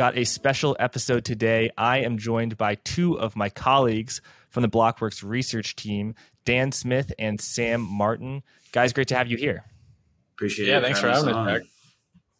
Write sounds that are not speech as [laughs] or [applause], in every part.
got a special episode today. I am joined by two of my colleagues from the Blockworks research team, Dan Smith and Sam Martin. Guys, great to have you here. Appreciate yeah, it. Yeah, thanks for having us,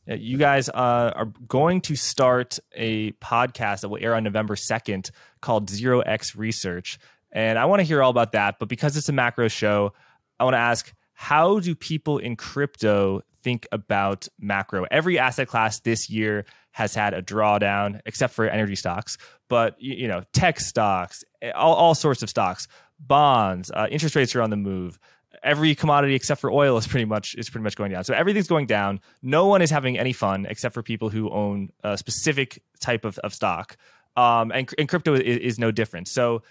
You guys uh, are going to start a podcast that will air on November 2nd called Zero X Research. And I want to hear all about that. But because it's a macro show, I want to ask how do people in crypto think about macro? Every asset class this year has had a drawdown, except for energy stocks, but you know, tech stocks, all, all sorts of stocks, bonds, uh, interest rates are on the move. Every commodity except for oil is pretty much is pretty much going down. So everything's going down. No one is having any fun except for people who own a specific type of, of stock. Um, and, and crypto is, is no different. So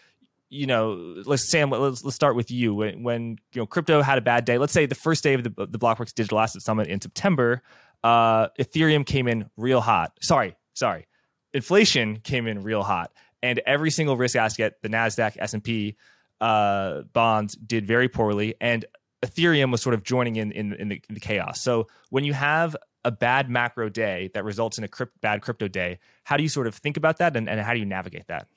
you know, let's Sam, let's let's start with you. When when you know crypto had a bad day, let's say the first day of the the Blockworks Digital Asset Summit in September, uh, Ethereum came in real hot. Sorry, sorry, inflation came in real hot, and every single risk asset, the Nasdaq, S and P uh, bonds did very poorly, and Ethereum was sort of joining in in, in, the, in the chaos. So when you have a bad macro day that results in a crypt, bad crypto day, how do you sort of think about that, and, and how do you navigate that?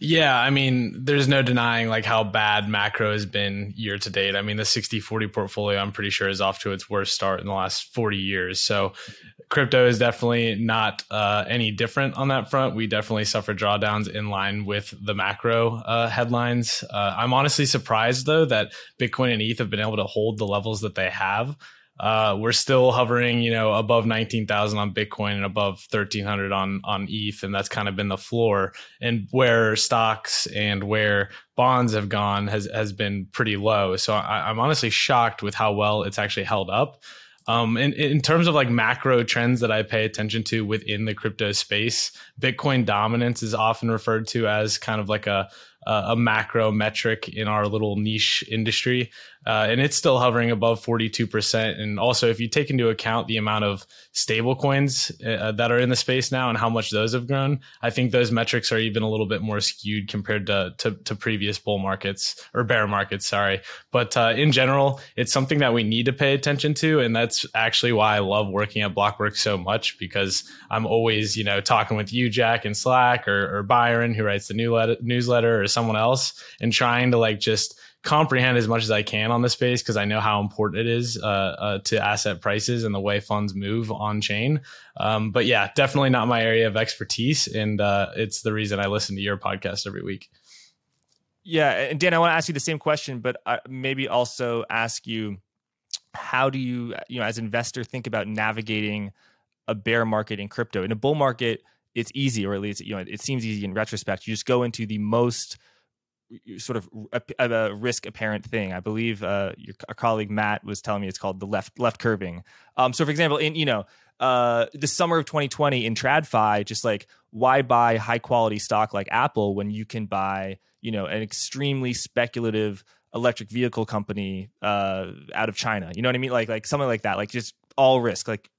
Yeah, I mean, there's no denying like how bad macro has been year to date. I mean, the 60-40 portfolio, I'm pretty sure is off to its worst start in the last 40 years. So crypto is definitely not uh, any different on that front. We definitely suffer drawdowns in line with the macro uh, headlines. Uh, I'm honestly surprised though that Bitcoin and ETH have been able to hold the levels that they have. Uh, we're still hovering, you know, above 19,000 on Bitcoin and above 1300 on, on ETH. And that's kind of been the floor and where stocks and where bonds have gone has, has been pretty low. So I, I'm honestly shocked with how well it's actually held up. Um, in, in terms of like macro trends that I pay attention to within the crypto space, Bitcoin dominance is often referred to as kind of like a, a macro metric in our little niche industry uh, and it's still hovering above 42%. And also, if you take into account the amount of stable coins uh, that are in the space now and how much those have grown, I think those metrics are even a little bit more skewed compared to, to, to previous bull markets or bear markets, sorry. But uh, in general, it's something that we need to pay attention to. And that's actually why I love working at Blockworks so much because I'm always, you know, talking with you, Jack, in Slack or, or Byron, who writes the new newsletter, or someone else, and trying to like just comprehend as much as I can on the space because I know how important it is uh, uh, to asset prices and the way funds move on chain. Um, but yeah, definitely not my area of expertise, and uh, it's the reason I listen to your podcast every week. Yeah, and Dan, I want to ask you the same question, but maybe also ask you how do you, you know, as investor, think about navigating a bear market in crypto? In a bull market, it's easy, or at least you know it seems easy in retrospect. You just go into the most sort of a, a, risk apparent thing. I believe uh, your colleague Matt was telling me it's called the left left curving. Um, so, for example, in you know uh, the summer of 2020 in TradFi, just like why buy high quality stock like Apple when you can buy you know an extremely speculative electric vehicle company uh, out of China? You know what I mean? Like like something like that. Like just all risk. Like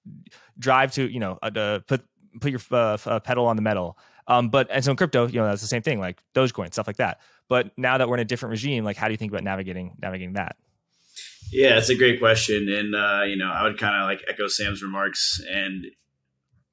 drive to you know uh, put put your uh, uh, pedal on the metal. Um, but and so in crypto, you know, that's the same thing, like Dogecoin, stuff like that. But now that we're in a different regime, like how do you think about navigating navigating that? Yeah, it's a great question, and uh, you know, I would kind of like echo Sam's remarks, and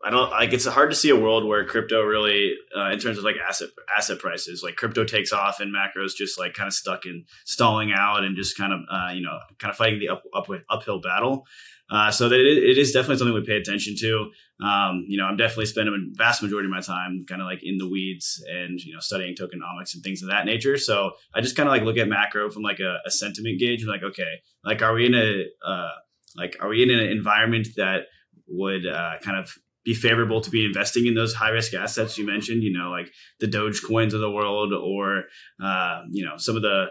I don't like it's hard to see a world where crypto really, uh, in terms of like asset asset prices, like crypto takes off and macros just like kind of stuck in stalling out and just kind of uh, you know kind of fighting the up, up uphill battle. Uh, so that it, it is definitely something we pay attention to. Um, you know, I'm definitely spending a vast majority of my time kind of like in the weeds and you know studying tokenomics and things of that nature. So I just kind of like look at macro from like a, a sentiment gauge. And like, okay, like are we in a uh, like are we in an environment that would uh, kind of be favorable to be investing in those high risk assets you mentioned? You know, like the Doge coins of the world, or uh, you know some of the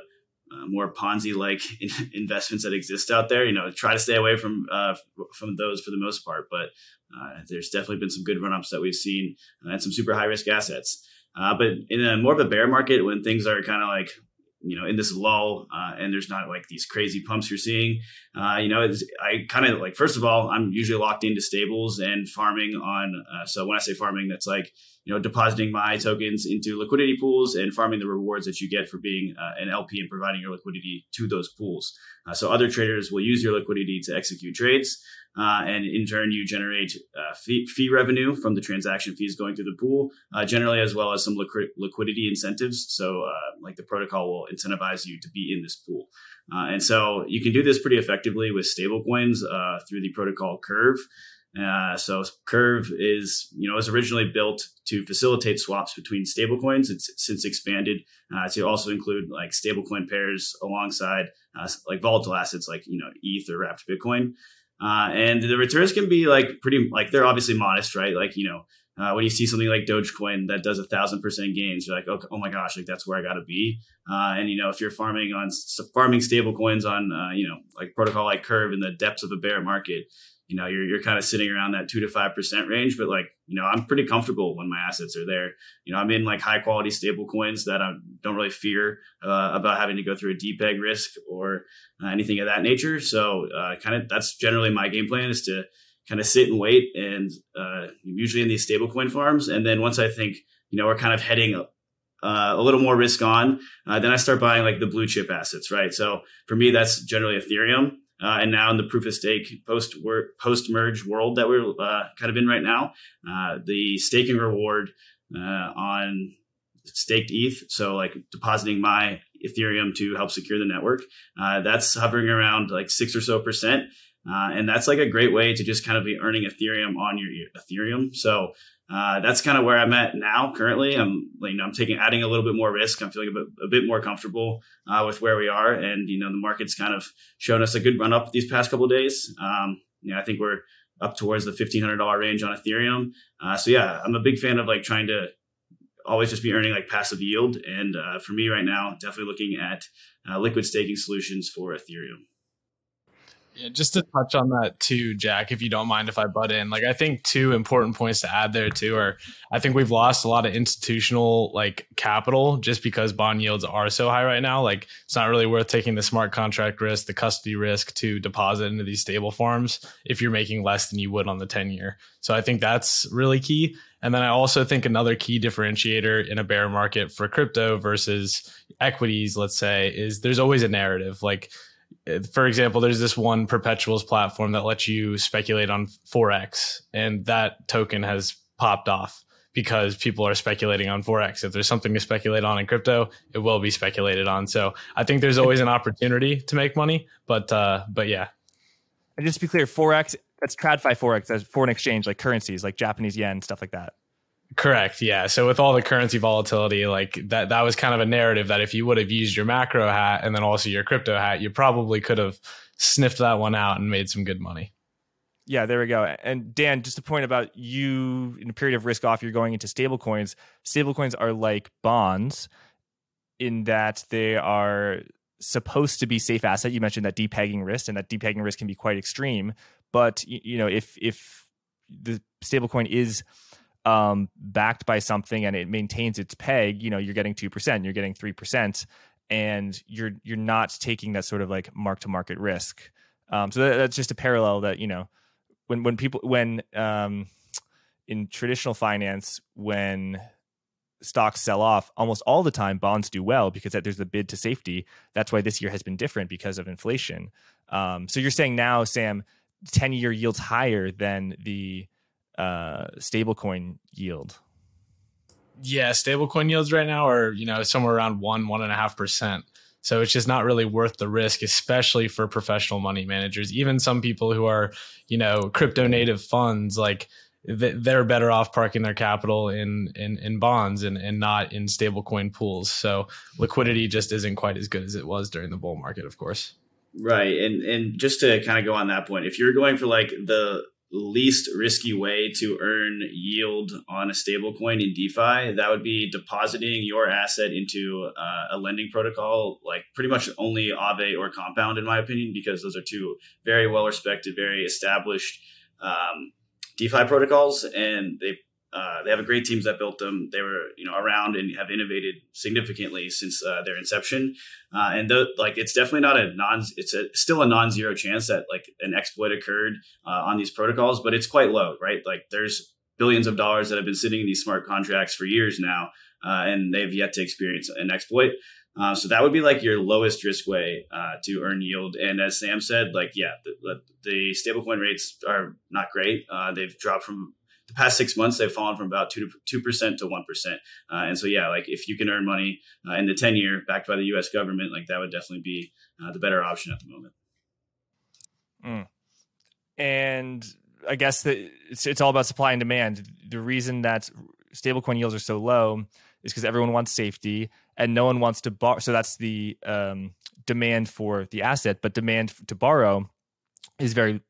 uh, more Ponzi like [laughs] investments that exist out there. You know, try to stay away from uh, from those for the most part. But uh, there's definitely been some good run ups that we've seen and some super high risk assets. Uh, but in a more of a bear market, when things are kind of like you know in this lull uh, and there's not like these crazy pumps you're seeing uh, you know i kind of like first of all i'm usually locked into stables and farming on uh, so when i say farming that's like you know depositing my tokens into liquidity pools and farming the rewards that you get for being uh, an lp and providing your liquidity to those pools. Uh, so other traders will use your liquidity to execute trades uh, and in turn you generate uh, fee, fee, revenue from the transaction fees going through the pool, uh, generally as well as some liqu- liquidity incentives. So, uh, like the protocol will incentivize you to be in this pool, uh, and so you can do this pretty effectively with stablecoins uh, through the protocol Curve. So Curve is, you know, was originally built to facilitate swaps between stablecoins. It's since expanded to also include like stablecoin pairs alongside like volatile assets like you know ETH or wrapped Bitcoin. Uh, and the returns can be like pretty like they're obviously modest, right? Like you know uh, when you see something like Dogecoin that does a thousand percent gains, you're like, oh, oh, my gosh, like that's where I got to be. Uh, and you know, if you're farming on farming stable coins on, uh, you know, like protocol like Curve in the depths of a bear market, you know, you're, you're kind of sitting around that two to 5% range, but like, you know, I'm pretty comfortable when my assets are there. You know, I'm in like high quality stable coins that I don't really fear uh, about having to go through a depeg risk or uh, anything of that nature. So uh, kind of that's generally my game plan is to kind of sit and wait and uh, usually in these stable coin farms. And then once I think, you know, we're kind of heading uh, a little more risk on, uh, then I start buying like the blue chip assets, right? So for me, that's generally Ethereum. Uh, and now in the proof of stake post post merge world that we're uh, kind of in right now, uh, the staking reward uh, on staked ETH, so like depositing my Ethereum to help secure the network, uh, that's hovering around like six or so percent. Uh, and that's like a great way to just kind of be earning Ethereum on your Ethereum. So uh, that's kind of where I'm at now. Currently, I'm you know I'm taking adding a little bit more risk. I'm feeling a bit, a bit more comfortable uh, with where we are, and you know the market's kind of shown us a good run up these past couple days. Um, you know, I think we're up towards the fifteen hundred dollar range on Ethereum. Uh, so yeah, I'm a big fan of like trying to always just be earning like passive yield. And uh, for me right now, definitely looking at uh, liquid staking solutions for Ethereum. Yeah, just to touch on that too, Jack, if you don't mind if I butt in. Like I think two important points to add there too are I think we've lost a lot of institutional like capital just because bond yields are so high right now. Like it's not really worth taking the smart contract risk, the custody risk to deposit into these stable farms if you're making less than you would on the 10 year. So I think that's really key. And then I also think another key differentiator in a bear market for crypto versus equities, let's say, is there's always a narrative. Like for example, there's this one perpetuals platform that lets you speculate on Forex, and that token has popped off because people are speculating on Forex. If there's something to speculate on in crypto, it will be speculated on. So I think there's always an opportunity to make money, but uh, but yeah. And just to be clear, Forex that's TradFi Forex, that's foreign exchange, like currencies, like Japanese yen, stuff like that. Correct. Yeah. So with all the currency volatility, like that, that was kind of a narrative that if you would have used your macro hat and then also your crypto hat, you probably could have sniffed that one out and made some good money. Yeah, there we go. And Dan, just a point about you in a period of risk off, you're going into stablecoins. Stablecoins are like bonds in that they are supposed to be safe asset. You mentioned that depegging risk, and that depegging risk can be quite extreme. But you know, if if the stablecoin is um, backed by something and it maintains its peg, you know, you're getting two percent, you're getting three percent, and you're you're not taking that sort of like mark to market risk. Um, so that, that's just a parallel that you know when when people when um, in traditional finance when stocks sell off almost all the time bonds do well because there's a bid to safety that's why this year has been different because of inflation um, so you're saying now sam 10 year yields higher than the uh, stablecoin yield? Yeah, stablecoin yields right now are you know somewhere around one one and a half percent. So it's just not really worth the risk, especially for professional money managers. Even some people who are you know crypto native funds like they're better off parking their capital in in, in bonds and, and not in stablecoin pools. So liquidity just isn't quite as good as it was during the bull market, of course. Right, and and just to kind of go on that point, if you're going for like the least risky way to earn yield on a stablecoin in DeFi, that would be depositing your asset into uh, a lending protocol, like pretty much only Aave or Compound, in my opinion, because those are two very well respected, very established um, DeFi protocols, and they uh, they have a great teams that built them. They were, you know, around and have innovated significantly since uh, their inception. Uh, and like, it's definitely not a non. It's a, still a non-zero chance that like an exploit occurred uh, on these protocols, but it's quite low, right? Like, there's billions of dollars that have been sitting in these smart contracts for years now, uh, and they've yet to experience an exploit. Uh, so that would be like your lowest risk way to earn yield. And as Sam said, like yeah, the, the stablecoin rates are not great. They've dropped from the past six months. They've fallen from about two two percent to one percent. Uh, and so yeah, like if you can earn money uh, in the ten year backed by the U.S. government, like that would definitely be uh, the better option at the moment. Mm. And I guess that it's, it's all about supply and demand. The reason that stablecoin yields are so low is because everyone wants safety and no one wants to borrow. So that's the um, demand for the asset, but demand to borrow is very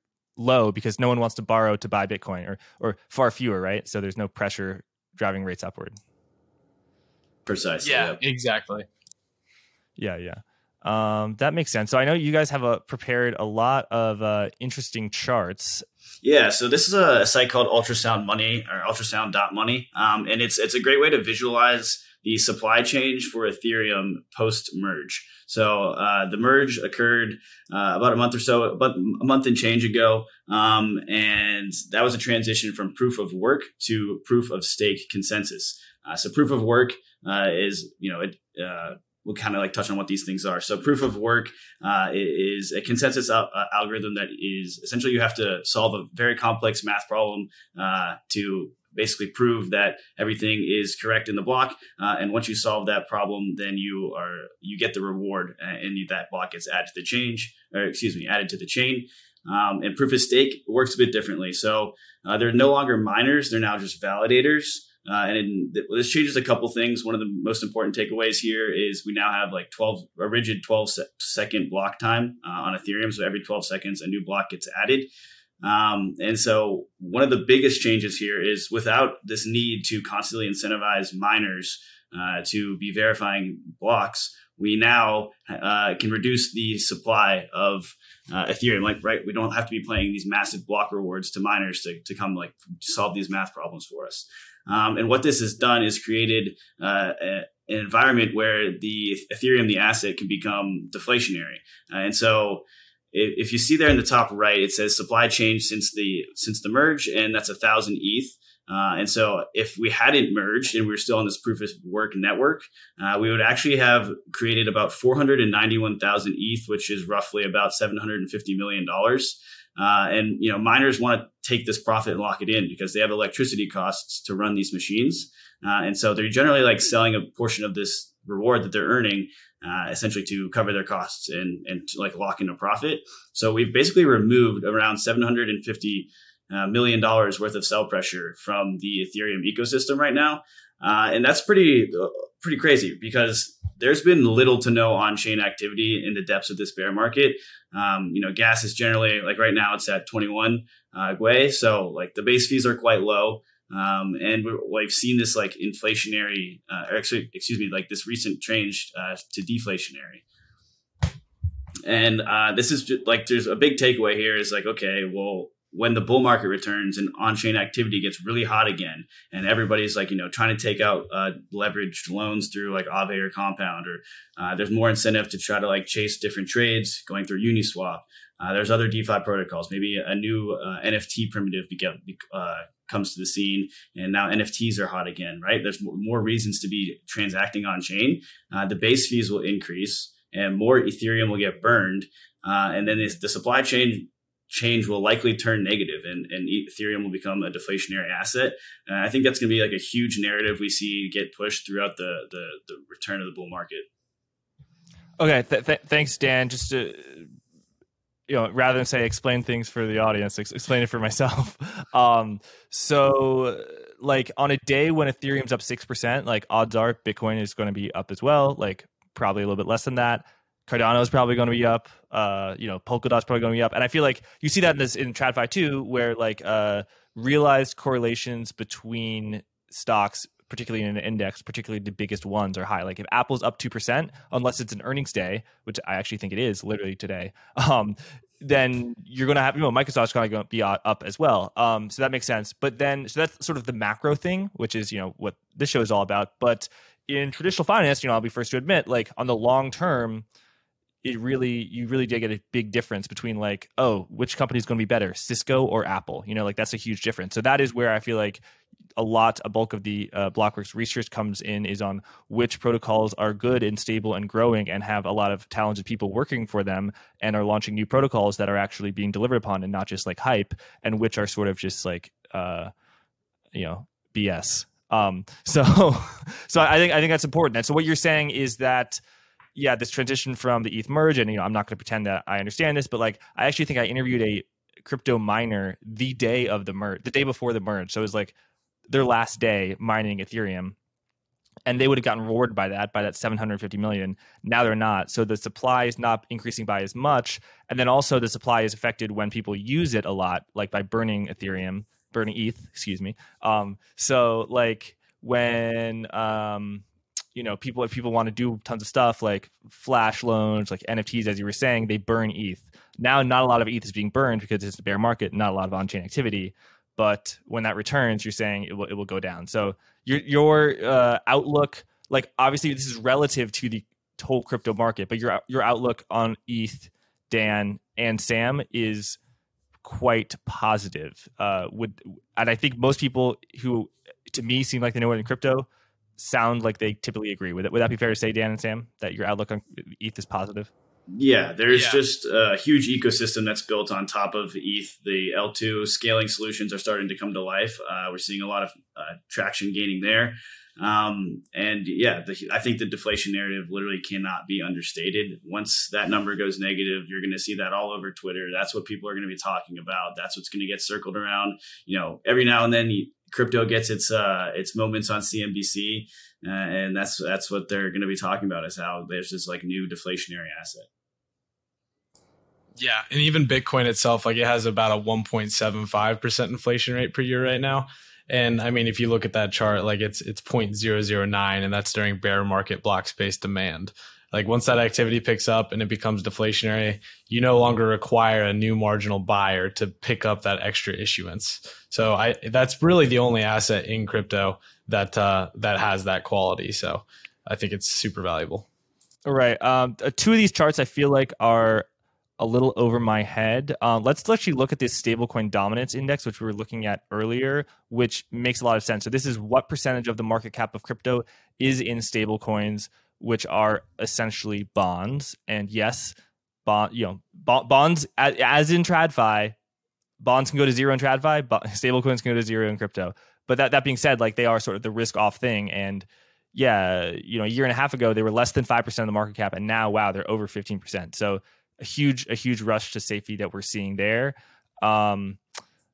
low because no one wants to borrow to buy Bitcoin or or far fewer, right? So there's no pressure driving rates upward. Precisely. Yeah, exactly. Yeah, yeah. Um, that makes sense. So I know you guys have a, prepared a lot of uh, interesting charts. Yeah, so this is a site called Ultrasound Money or Ultrasound.money, um, and it's it's a great way to visualize the supply change for Ethereum post merge. So uh, the merge occurred uh, about a month or so, about a month and change ago, um, and that was a transition from proof of work to proof of stake consensus. Uh, so proof of work uh, is you know it uh, we'll kind of like touch on what these things are. So proof of work uh, is a consensus al- algorithm that is essentially you have to solve a very complex math problem uh, to basically prove that everything is correct in the block. Uh, and once you solve that problem, then you are you get the reward, uh, and that block gets added to the change, or excuse me, added to the chain. Um, and proof of stake works a bit differently. So uh, they're no longer miners; they're now just validators. Uh, and in, this changes a couple things. One of the most important takeaways here is we now have like 12, a rigid 12 se- second block time uh, on Ethereum. So every 12 seconds, a new block gets added. Um, and so one of the biggest changes here is without this need to constantly incentivize miners uh, to be verifying blocks, we now uh, can reduce the supply of uh, Ethereum. Like, right, we don't have to be playing these massive block rewards to miners to, to come like solve these math problems for us. Um, and what this has done is created uh, a, an environment where the Ethereum, the asset, can become deflationary. Uh, and so, if, you see there in the top right, it says supply change since the since the merge, and that's a thousand ETH. Uh, and so, if we hadn't merged and we were still on this proof of work network, uh, we would actually have created about 491,000 ETH, which is roughly about 750 million dollars. Uh, and you know, miners want to take this profit and lock it in because they have electricity costs to run these machines, uh, and so they're generally like selling a portion of this reward that they're earning, uh, essentially to cover their costs and and like lock in a profit. So we've basically removed around seven hundred and fifty uh, million dollars worth of sell pressure from the Ethereum ecosystem right now, uh, and that's pretty pretty crazy because there's been little to no on-chain activity in the depths of this bear market. Um, you know, gas is generally like right now it's at 21 uh, Gwei, so like the base fees are quite low. Um, and we've seen this like inflationary, uh, or excuse me, like this recent change uh, to deflationary. And uh, this is just, like there's a big takeaway here is like okay, well, when the bull market returns and on-chain activity gets really hot again and everybody's like you know trying to take out uh, leveraged loans through like Aave or Compound or uh, there's more incentive to try to like chase different trades going through Uniswap. Uh, there's other DeFi protocols. Maybe a new NFT primitive comes to the scene, and now NFTs are hot again. Right? There's more reasons to be transacting on chain. Uh, the base fees will increase, and more Ethereum will get burned. and then the supply chain change will likely turn negative and, and Ethereum will become a deflationary asset. I think that's going to be like a huge narrative we see get pushed throughout the, the, the return of the bull market. Okay. Th- th- thanks, Dan. Just to, you know, rather than say explain things for the audience, ex- explain it for myself. [laughs] Um, so like on a day when Ethereum's up 6%, like odds are Bitcoin is going to be up as well, like probably a little bit less than that. Cardano is probably going to be up. Uh, you know, Polkadot's probably going to be up, and I feel like you see that in this in TradFi too, where like uh, realized correlations between stocks, particularly in an index, particularly the biggest ones, are high. Like if Apple's up two percent, unless it's an earnings day, which I actually think it is, literally today. [laughs] Um, then you're going to have, you know, Microsoft's going to be up as well. Um, so that makes sense. But then, so that's sort of the macro thing, which is, you know, what this show is all about. But in traditional finance, you know, I'll be first to admit, like on the long term, it really you really did get a big difference between like oh which company is going to be better cisco or apple you know like that's a huge difference so that is where i feel like a lot, a bulk of the uh, Blockworks research comes in is on which protocols are good and stable and growing and have a lot of talented people working for them and are launching new protocols that are actually being delivered upon and not just like hype, and which are sort of just like, uh, you know, BS. Um, [laughs] so, so I think I think that's important. And so what you're saying is that yeah, this transition from the ETH merge, and you know, I'm not going to pretend that I understand this, but like, I actually think I interviewed a crypto miner the day of the merge, the day before the merge. So it was like their last day mining Ethereum, and they would have gotten rewarded by that by that 750 million. Now they're not. So the supply is not increasing by as much, and then also the supply is affected when people use it a lot, like by burning Ethereum, burning ETH, excuse me. Um, so like when um you know people if people want to do tons of stuff like flash loans like nfts as you were saying they burn eth now not a lot of eth is being burned because it's a bear market not a lot of on-chain activity but when that returns you're saying it will, it will go down so your your uh, outlook like obviously this is relative to the whole crypto market but your your outlook on eth dan and sam is quite positive uh would and i think most people who to me seem like they know it in crypto sound like they typically agree with it. Would that be fair to say, Dan and Sam, that your outlook on ETH is positive? Yeah, there's yeah. just a huge ecosystem that's built on top of ETH. The L2 scaling solutions are starting to come to life. Uh, we're seeing a lot of uh, traction gaining there. Um, and yeah, the, I think the deflation narrative literally cannot be understated. Once that number goes negative, you're going to see that all over Twitter. That's what people are going to be talking about. That's what's going to get circled around. You know, every now and then crypto gets its uh, its moments on CNBC, uh, and that's that's what they're going to be talking about is how there's this like new deflationary asset. Yeah, and even Bitcoin itself, like it has about a 1.75 percent inflation rate per year right now. And I mean, if you look at that chart, like it's it's 0.009, and that's during bear market block space demand. Like once that activity picks up and it becomes deflationary, you no longer require a new marginal buyer to pick up that extra issuance. So I that's really the only asset in crypto that uh, that has that quality. So I think it's super valuable. All right. Um, uh, two of these charts I feel like are a little over my head. Uh, let's actually look at this stablecoin dominance index, which we were looking at earlier, which makes a lot of sense. So this is what percentage of the market cap of crypto is in stablecoins which are essentially bonds. And yes, bond, you know, bonds as, as in TradFi, bonds can go to zero in TradFi, but [laughs] stablecoins can go to zero in crypto. But that that being said, like they are sort of the risk off thing. And yeah, you know, a year and a half ago they were less than five percent of the market cap, and now wow, they're over fifteen percent. So a huge a huge rush to safety that we're seeing there. Um,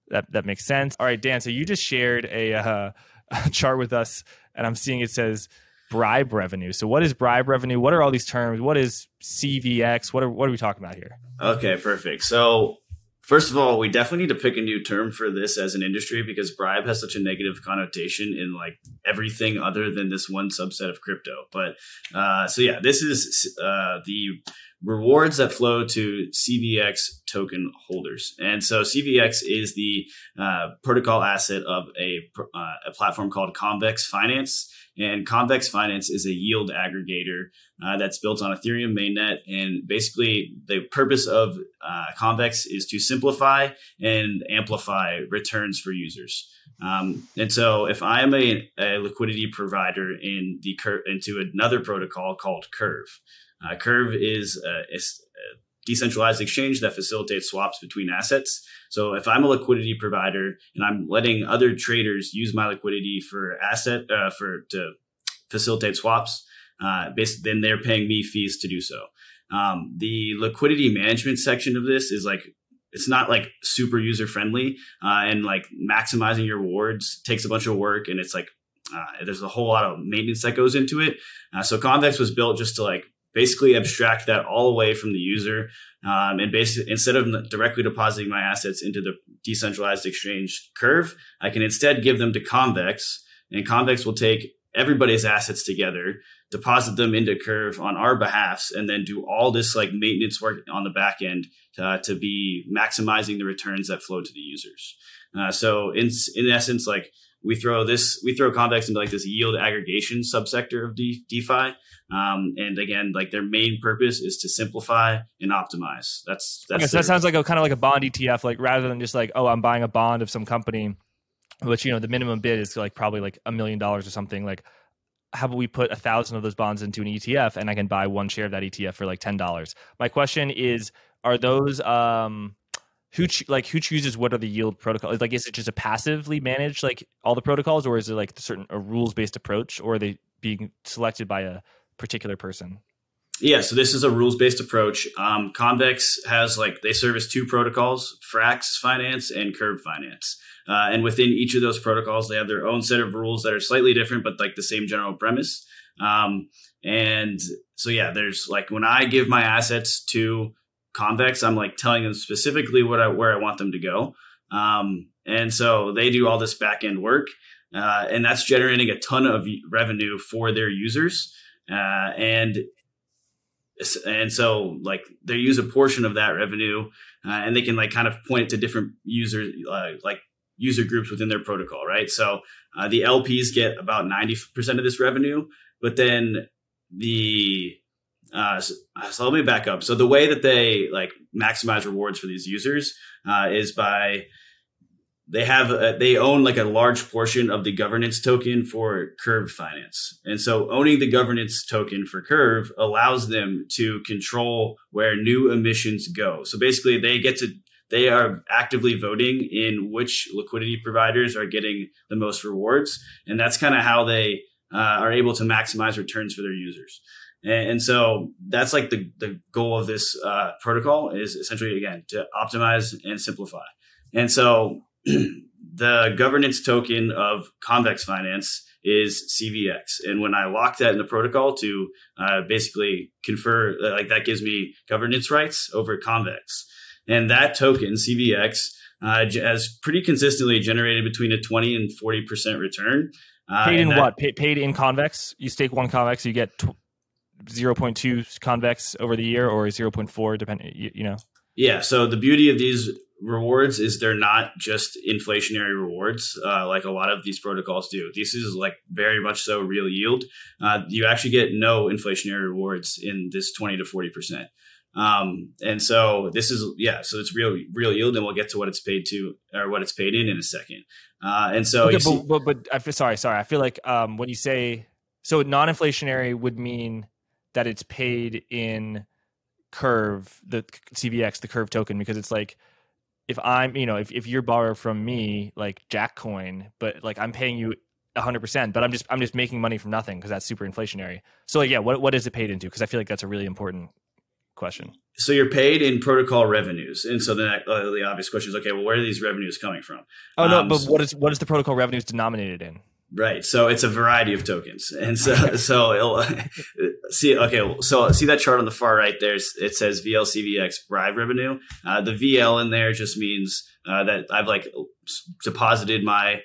that that makes sense. All right, Dan. So you just shared a, uh, [laughs] a chart with us, and I'm seeing it says bribe revenue. So what is bribe revenue? What are all these terms? What is CVX? What are what are we talking about here? Okay, perfect. So first of all, we definitely need to pick a new term for this as an industry because bribe has such a negative connotation in like everything other than this one subset of crypto. But uh, so yeah, this is uh, the rewards that flow to CVX token holders. And so CVX is the uh, protocol asset of a, uh, a platform called Convex Finance. And Convex Finance is a yield aggregator uh, that's built on Ethereum mainnet. And basically, the purpose of uh, Convex is to simplify and amplify returns for users. Um, and so, if I am a, a liquidity provider in the cur- into another protocol called Curve, uh, Curve is a, a, decentralized exchange that facilitates swaps between assets. So if I'm a liquidity provider and I'm letting other traders use my liquidity for asset uh, for to facilitate swaps, uh, basically, then they're paying me fees to do so. Um, the liquidity management section of this is like it's not like super user friendly uh, and like maximizing your rewards takes a bunch of work and it's like uh, there's a whole lot of maintenance that goes into it. Uh, so Convex was built just to like basically abstract that all away from the user um, and basically instead of directly depositing my assets into the decentralized exchange curve i can instead give them to convex and convex will take everybody's assets together deposit them into curve on our behalfs and then do all this like maintenance work on the back end uh, to be maximizing the returns that flow to the users. Uh, so in in essence like we throw this we throw convex into like this yield aggregation subsector of De- defi um, and again like their main purpose is to simplify and optimize that's that's okay, so that sounds like a kind of like a bond etf like rather than just like oh i'm buying a bond of some company which you know the minimum bid is like probably like a million dollars or something. Like, how about we put a thousand of those bonds into an ETF and I can buy one share of that ETF for like ten dollars? My question is, are those um who ch- like who chooses what are the yield protocols? Like, is it just a passively managed like all the protocols, or is it like a certain a rules based approach, or are they being selected by a particular person? Yeah, so this is a rules based approach. Um, Convex has like they service two protocols: Frax Finance and Curve Finance. Uh, and within each of those protocols, they have their own set of rules that are slightly different, but like the same general premise. Um, and so yeah, there's like when I give my assets to Convex, I'm like telling them specifically what I where I want them to go. Um, and so they do all this back end work, uh, and that's generating a ton of revenue for their users. Uh, and and so like they use a portion of that revenue, uh, and they can like kind of point it to different users uh, like user groups within their protocol, right? So uh, the LPs get about ninety percent of this revenue, but then the uh, so, so, let me back up. So the way that they like maximize rewards for these users uh, is by they have a, they own like a large portion of the governance token for Curve Finance, and so owning the governance token for Curve allows them to control where new emissions go. So basically, they get to they are actively voting in which liquidity providers are getting the most rewards, and that's kind of how they uh, are able to maximize returns for their users. And, and so that's like the, the goal of this uh, protocol is essentially, again, to optimize and simplify. And so [clears throat] the governance token of Convex Finance is CVX. And when I lock that in the protocol to uh, basically confer, uh, like that gives me governance rights over Convex. And that token, CVX, uh, has pretty consistently generated between a 20 and 40% return. Uh, paid in that, what? Pa- paid in Convex? You stake one Convex, you get 0.2 convex over the year or 0.4 depending you, you, know? Yeah so the beauty of these rewards is they're not just inflationary rewards uh, like a lot of these protocols do. This is like very much so real yield. Uh, you actually get no inflationary rewards in this 20 to 40 percent. Um, and so this is yeah so it's real real yield and we'll get to what it's paid to or what it's paid in in a second. Uh, and so okay, but, but, but I feel sorry sorry I feel like um, when you say so non-inflationary would mean that it's paid in curve the cvx the curve token because it's like if i'm you know if, if you're borrow from me like jack coin but like i'm paying you 100% but i'm just i'm just making money from nothing because that's super inflationary. So like, yeah what, what is it paid into? Because i feel like that's a really important question. So you're paid in protocol revenues and so then uh, the obvious question is okay well where are these revenues coming from? Oh no um, but so, what is what is the protocol revenues denominated in Right. So it's a variety of tokens. And so, [laughs] so it'll [laughs] see, okay. So see that chart on the far right there. it says VLCVX Bribe revenue. Uh, the VL in there just means uh, that I've like deposited my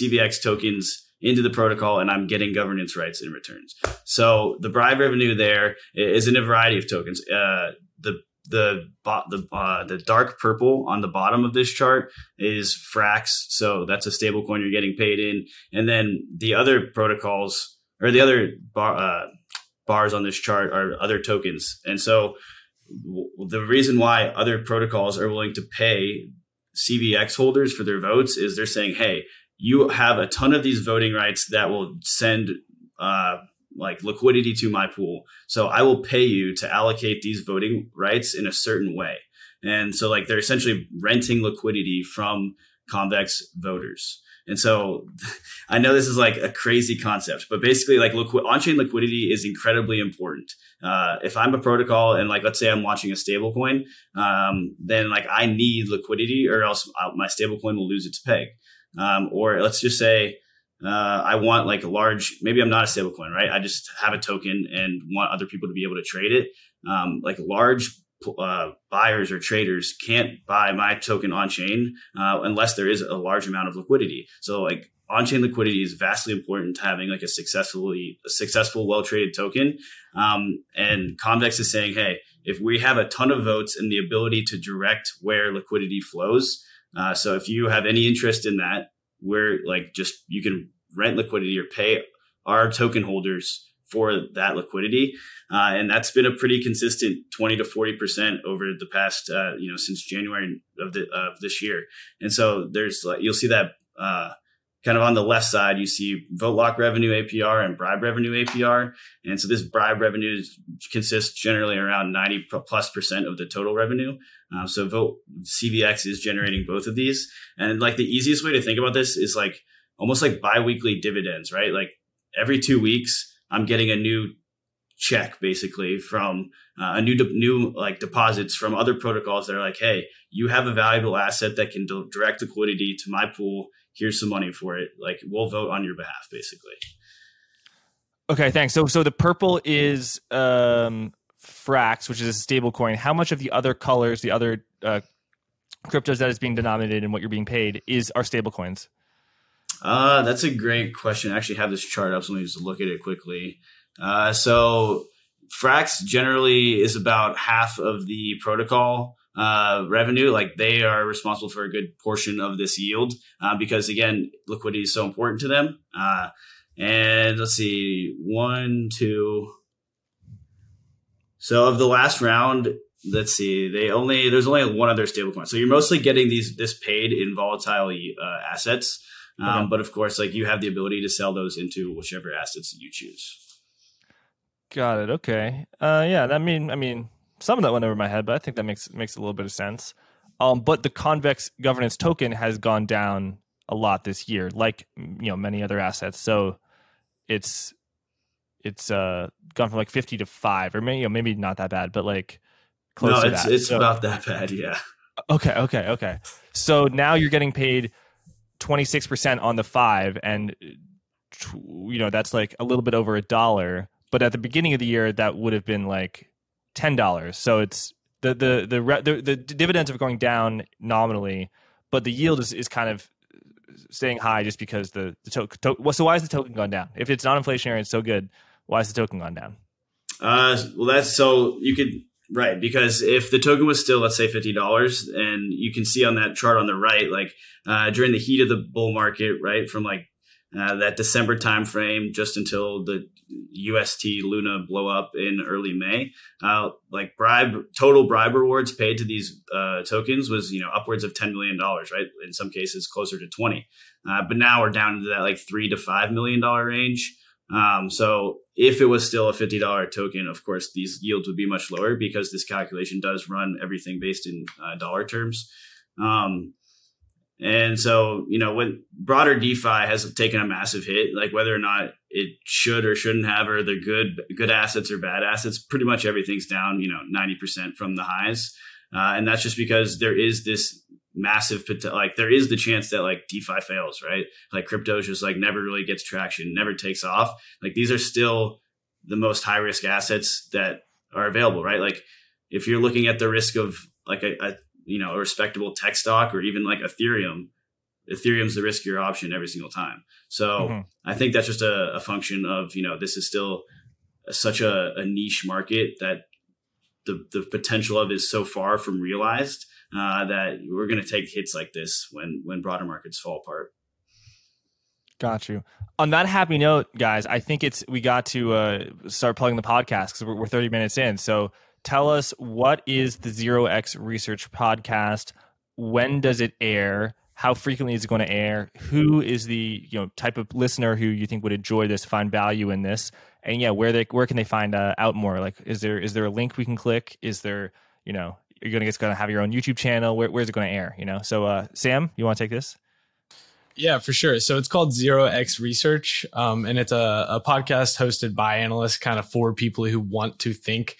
CVX tokens into the protocol and I'm getting governance rights in returns. So the bribe revenue there is in a variety of tokens. Uh, the the the uh, the dark purple on the bottom of this chart is Frax, so that's a stable coin you're getting paid in, and then the other protocols or the other bar, uh, bars on this chart are other tokens, and so w- the reason why other protocols are willing to pay CVX holders for their votes is they're saying, hey, you have a ton of these voting rights that will send uh, like liquidity to my pool. So I will pay you to allocate these voting rights in a certain way. And so like they're essentially renting liquidity from convex voters. And so [laughs] I know this is like a crazy concept, but basically like liqu- on-chain liquidity is incredibly important. Uh, if I'm a protocol and like, let's say I'm launching a stable coin, um, then like I need liquidity or else my stable coin will lose its peg. Um, or let's just say, uh, I want like a large, maybe I'm not a stablecoin, right? I just have a token and want other people to be able to trade it. Um, like large uh, buyers or traders can't buy my token on chain uh, unless there is a large amount of liquidity. So like on chain liquidity is vastly important to having like a successfully a successful, well traded token. Um, and Convex is saying, hey, if we have a ton of votes and the ability to direct where liquidity flows, uh, so if you have any interest in that, we're like just you can rent liquidity or pay our token holders for that liquidity. Uh, and that's been a pretty consistent 20 to 40% over the past, uh, you know, since January of, the, of this year. And so there's like, you'll see that uh, kind of on the left side, you see vote lock revenue APR and bribe revenue APR. And so this bribe revenue consists generally around 90 plus percent of the total revenue. Um, so vote CVX is generating both of these. And like the easiest way to think about this is like almost like biweekly dividends, right? Like every two weeks, I'm getting a new check basically from uh, a new de- new like deposits from other protocols that are like, hey, you have a valuable asset that can direct liquidity to my pool. Here's some money for it. Like we'll vote on your behalf, basically. Okay, thanks. So so the purple is um, Frax, which is a stable coin. How much of the other colors, the other uh, cryptos that is being denominated and what you're being paid is are stable coins? Uh, that's a great question. I actually have this chart up, so let me just look at it quickly. Uh, so Frax generally is about half of the protocol uh, revenue. Like they are responsible for a good portion of this yield uh, because again, liquidity is so important to them. Uh, and let's see, one, two. So of the last round, let's see, they only there's only one other stablecoin. So you're mostly getting these this paid in volatile uh, assets. Um, okay. But of course, like you have the ability to sell those into whichever assets you choose. Got it. Okay. Uh, yeah. That mean, I mean, some of that went over my head, but I think that makes makes a little bit of sense. Um, but the convex governance token has gone down a lot this year, like you know many other assets. So it's it's uh gone from like fifty to five, or maybe you know, maybe not that bad, but like close no, it's, to that. No, it's so, about that bad, yeah. Okay. Okay. Okay. So now you're getting paid twenty six percent on the five, and you know that's like a little bit over a dollar but at the beginning of the year that would have been like ten dollars. So it's the the the, the the dividends are going down nominally, but the yield is, is kind of staying high just because the the token. To, so why is the token gone down? If it's non inflationary, it's so good. Why is the token gone down? Uh, well, that's so you could right because if the token was still let's say fifty dollars, and you can see on that chart on the right, like uh, during the heat of the bull market, right from like uh, that December timeframe, just until the UST Luna blow up in early May. Uh, like bribe total bribe rewards paid to these uh, tokens was you know upwards of ten million dollars, right? In some cases, closer to twenty. Uh, but now we're down to that like three to five million dollar range. Um, so if it was still a fifty dollar token, of course these yields would be much lower because this calculation does run everything based in uh, dollar terms. Um, and so, you know, when broader DeFi has taken a massive hit, like whether or not it should or shouldn't have, or the good good assets or bad assets, pretty much everything's down, you know, ninety percent from the highs, uh, and that's just because there is this massive like there is the chance that like DeFi fails, right? Like crypto just like never really gets traction, never takes off. Like these are still the most high risk assets that are available, right? Like if you're looking at the risk of like a, a you know a respectable tech stock or even like Ethereum, Ethereum's the riskier option every single time. So mm-hmm. I think that's just a, a, function of you know this is still such a, a niche market that the the potential of is so far from realized uh, that we're going to take hits like this when when broader markets fall apart. Got you. On that happy note, guys, I think it's we got to uh, start plugging the podcast because we're, we're 30 minutes in. So tell us what is the Zero X Research podcast? When does it air? How frequently is it going to air? Who is the you know type of listener who you think would enjoy this, find value in this? And yeah, where they where can they find uh, out more? Like, is there is there a link we can click? Is there you know you're gonna get to have your own YouTube channel? Where, where's it going to air? You know, so uh, Sam, you want to take this? Yeah, for sure. So it's called Zero X Research, um, and it's a, a podcast hosted by analysts, kind of for people who want to think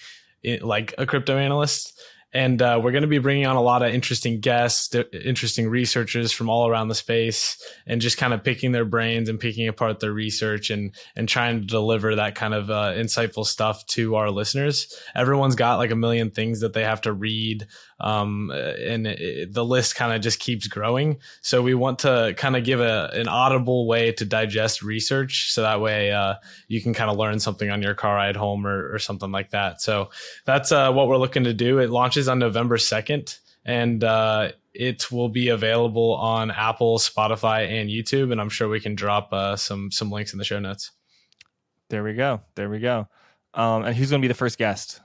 like a crypto analyst. And uh, we're going to be bringing on a lot of interesting guests, interesting researchers from all around the space, and just kind of picking their brains and picking apart their research and and trying to deliver that kind of uh, insightful stuff to our listeners. Everyone's got like a million things that they have to read um, and it, the list kind of just keeps growing. So we want to kind of give a an audible way to digest research, so that way uh, you can kind of learn something on your car ride home or, or something like that. So that's uh, what we're looking to do. It launches on November second, and uh, it will be available on Apple, Spotify, and YouTube. And I'm sure we can drop uh, some some links in the show notes. There we go. There we go. Um, and who's going to be the first guest?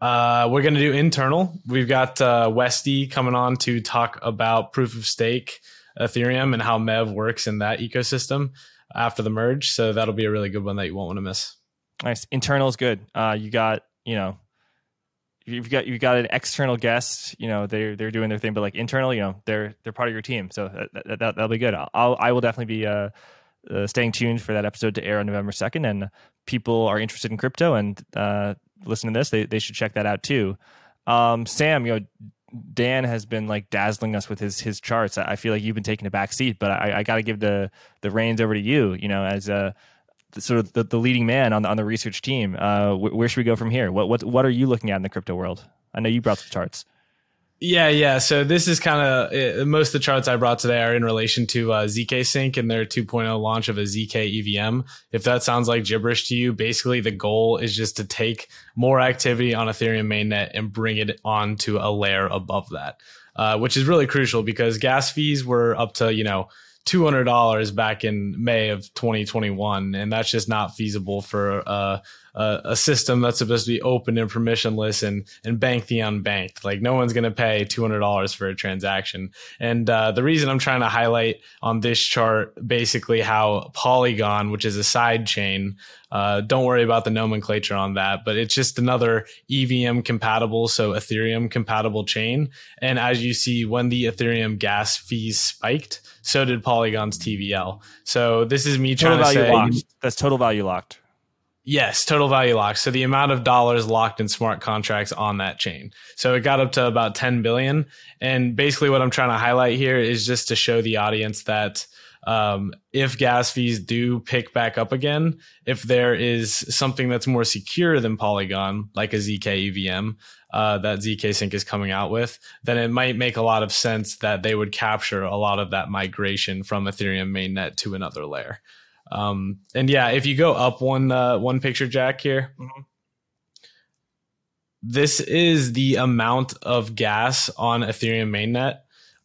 Uh, we're going to do internal. We've got uh, Westy coming on to talk about proof of stake. Ethereum and how Mev works in that ecosystem after the merge. So that'll be a really good one that you won't want to miss. Nice. Internal is good. Uh, you got, you know, you've got you've got an external guest. You know, they're they're doing their thing, but like internal, you know, they're they're part of your team. So that, that will be good. I'll I will definitely be uh, uh, staying tuned for that episode to air on November second. And people are interested in crypto and uh, listen to this, they they should check that out too. Um, Sam, you know, Dan has been like dazzling us with his his charts. I feel like you've been taking a back seat, but I, I got to give the the reins over to you. You know, as a sort of the, the leading man on the, on the research team. Uh, wh- where should we go from here? What what what are you looking at in the crypto world? I know you brought some charts. Yeah, yeah. So this is kind of uh, most of the charts I brought today are in relation to uh, zkSync and their 2.0 launch of a ZK EVM. If that sounds like gibberish to you, basically the goal is just to take more activity on Ethereum mainnet and bring it onto a layer above that, uh, which is really crucial because gas fees were up to you know $200 back in May of 2021, and that's just not feasible for uh, a, a, system that's supposed to be open and permissionless and and bank the unbanked. Like no one's going to pay two hundred dollars for a transaction. And uh, the reason I'm trying to highlight on this chart basically how Polygon, which is a side chain, uh, don't worry about the nomenclature on that, but it's just another EVM compatible, so Ethereum compatible chain. And as you see, when the Ethereum gas fees spiked, so did Polygon's TVL. So this is me total trying to say locked. that's total value locked. Yes, total value locked. So the amount of dollars locked in smart contracts on that chain. So it got up to about 10 billion. And basically, what I'm trying to highlight here is just to show the audience that um, if gas fees do pick back up again, if there is something that's more secure than Polygon, like a ZK EVM, uh, that zkSync is coming out with, then it might make a lot of sense that they would capture a lot of that migration from Ethereum mainnet to another layer. Um, and yeah, if you go up one uh, one picture, Jack here, mm-hmm. this is the amount of gas on Ethereum mainnet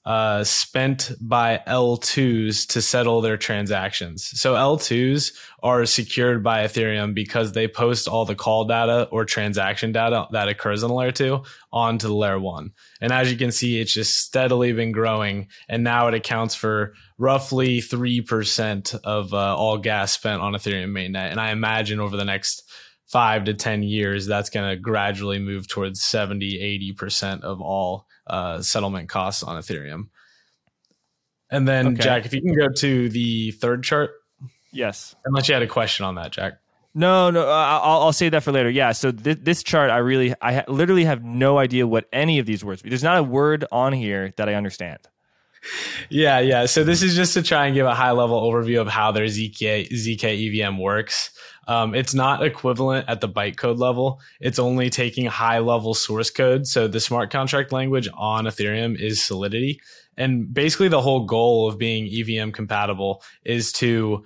uh, spent by L2s to settle their transactions. So L2s are secured by Ethereum because they post all the call data or transaction data that occurs on layer two onto the layer one. And as you can see, it's just steadily been growing. And now it accounts for roughly 3% of uh, all gas spent on Ethereum mainnet. And I imagine over the next five to 10 years, that's going to gradually move towards 70, 80% of all uh, settlement costs on Ethereum. And then, okay. Jack, if you can go to the third chart. Yes. Unless you had a question on that, Jack. No, no, uh, I'll, I'll save that for later. Yeah. So th- this chart, I really, I ha- literally have no idea what any of these words. There's not a word on here that I understand. Yeah, yeah. So this is just to try and give a high level overview of how their ZK ZK EVM works. Um, it's not equivalent at the bytecode level. It's only taking high level source code. So the smart contract language on Ethereum is Solidity. And basically the whole goal of being EVM compatible is to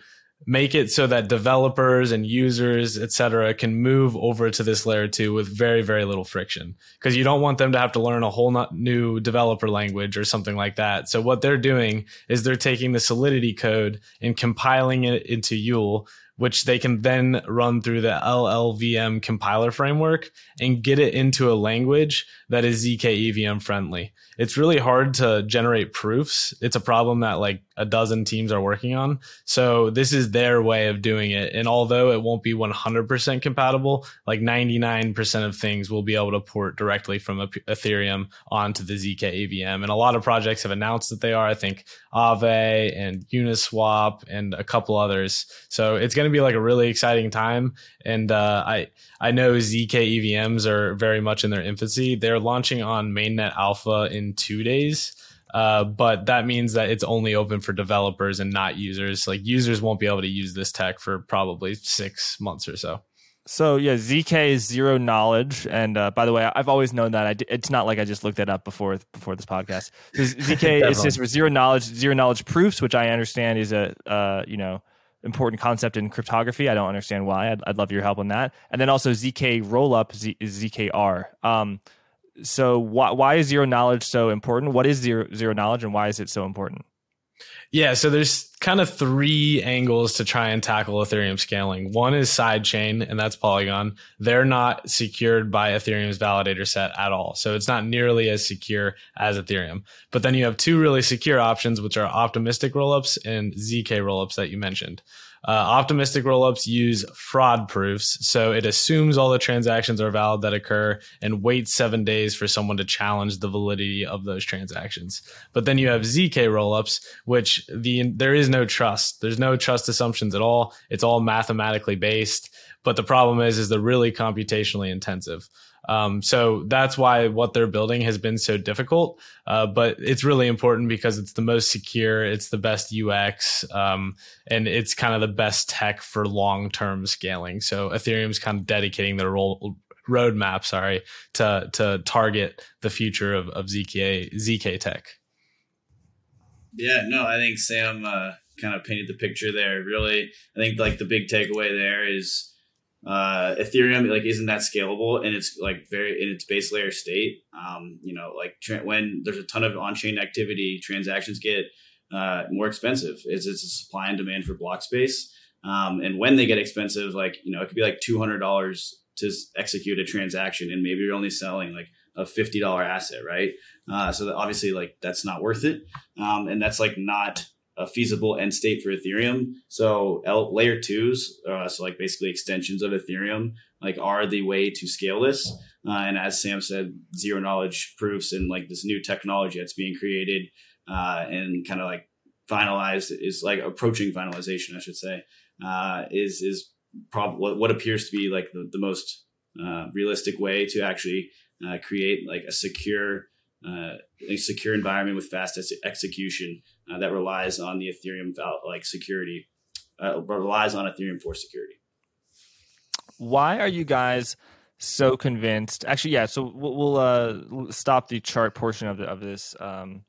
make it so that developers and users, et cetera, can move over to this layer two with very, very little friction. Because you don't want them to have to learn a whole new developer language or something like that. So what they're doing is they're taking the Solidity code and compiling it into Yul, which they can then run through the LLVM compiler framework and get it into a language that is ZK EVM friendly. It's really hard to generate proofs. It's a problem that like a dozen teams are working on. So this is their way of doing it. And although it won't be 100% compatible, like 99% of things will be able to port directly from Ethereum onto the ZK EVM. And a lot of projects have announced that they are. I think Aave and Uniswap and a couple others. So it's going to be like a really exciting time. And uh, I I know ZK EVMs are very much in their infancy. They're launching on mainnet alpha in two days. Uh, but that means that it's only open for developers and not users. Like users won't be able to use this tech for probably six months or so. So yeah, zk is zero knowledge, and uh, by the way, I've always known that. D- it's not like I just looked that up before before this podcast. So zk [laughs] is just for zero knowledge, zero knowledge proofs, which I understand is a uh, you know important concept in cryptography. I don't understand why. I'd, I'd love your help on that. And then also zk rollup Z- zkr. Um, so why why is zero knowledge so important? What is zero zero knowledge, and why is it so important? Yeah, so there's kind of three angles to try and tackle Ethereum scaling. One is sidechain, and that's Polygon. They're not secured by Ethereum's validator set at all. So it's not nearly as secure as Ethereum. But then you have two really secure options, which are optimistic rollups and ZK rollups that you mentioned. Uh, optimistic rollups use fraud proofs, so it assumes all the transactions are valid that occur and waits seven days for someone to challenge the validity of those transactions. But then you have ZK rollups, which the there is no trust. There's no trust assumptions at all. It's all mathematically based. But the problem is, is they're really computationally intensive. Um, so that's why what they're building has been so difficult. Uh, but it's really important because it's the most secure, it's the best UX, um, and it's kind of the best tech for long term scaling. So Ethereum's kind of dedicating their role roadmap, sorry, to to target the future of, of ZK ZK tech. Yeah, no, I think Sam uh, kind of painted the picture there. Really, I think like the big takeaway there is uh, Ethereum like isn't that scalable and it's like very in its base layer state. Um, you know, like tra- when there's a ton of on chain activity, transactions get uh, more expensive. It's, it's a supply and demand for block space. Um, and when they get expensive, like you know, it could be like two hundred dollars to execute a transaction, and maybe you're only selling like a fifty dollar asset, right? Uh, so obviously, like that's not worth it, um, and that's like not a feasible end state for Ethereum. So L- layer twos, uh, so like basically extensions of Ethereum, like are the way to scale this. Uh, and as Sam said, zero knowledge proofs and like this new technology that's being created uh, and kind of like finalized is like approaching finalization, I should say, uh, is is probably what appears to be like the, the most uh, realistic way to actually uh, create like a secure uh, a secure environment with fast ex- execution uh, that relies on the Ethereum like security, uh, relies on Ethereum for security. Why are you guys so convinced? Actually, yeah. So we'll, we'll uh, stop the chart portion of the, of this um,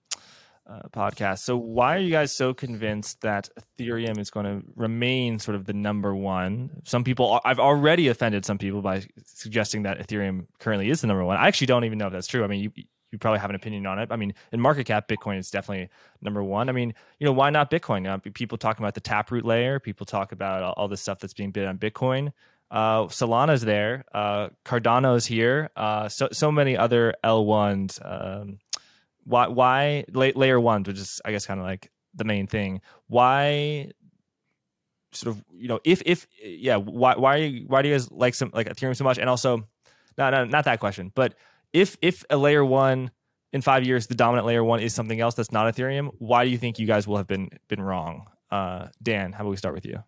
uh, podcast. So why are you guys so convinced that Ethereum is going to remain sort of the number one? Some people, I've already offended some people by suggesting that Ethereum currently is the number one. I actually don't even know if that's true. I mean, you you probably have an opinion on it. I mean, in market cap, Bitcoin is definitely number one. I mean, you know, why not Bitcoin? Uh, people talking about the Taproot layer. People talk about all, all the stuff that's being bid on Bitcoin. Uh, Solana's there. Uh, Cardano's here. Uh, so so many other L ones. Um, why why layer ones, which is I guess kind of like the main thing. Why sort of you know if if yeah why why you, why do you guys like some like Ethereum so much? And also, not not not that question, but if if a layer one in five years the dominant layer one is something else that's not Ethereum, why do you think you guys will have been been wrong? Uh, Dan, how about we start with you?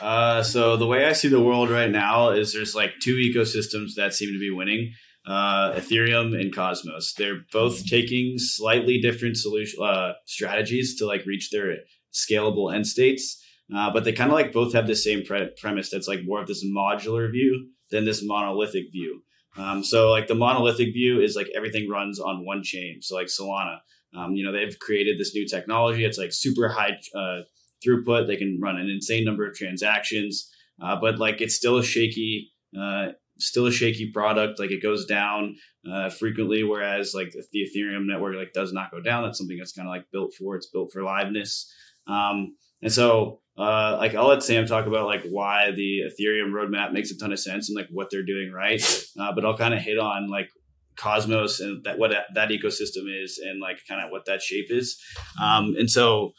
Uh, so the way I see the world right now is there's like two ecosystems that seem to be winning. Uh, Ethereum and Cosmos. They're both taking slightly different solution uh, strategies to like reach their scalable end states, uh, but they kind of like both have the same pre- premise. That's like more of this modular view than this monolithic view. Um, so like the monolithic view is like everything runs on one chain. So like Solana, um, you know, they've created this new technology. It's like super high uh, throughput. They can run an insane number of transactions, uh, but like it's still a shaky, uh, still a shaky product. Like it goes down uh, frequently, whereas like the Ethereum network like does not go down. That's something that's kind of like built for. It's built for liveness. Um, and so uh, like I'll let Sam talk about like why the Ethereum roadmap makes a ton of sense and like what they're doing right. Uh, but I'll kind of hit on like Cosmos and that what that ecosystem is and like kind of what that shape is. Um, and so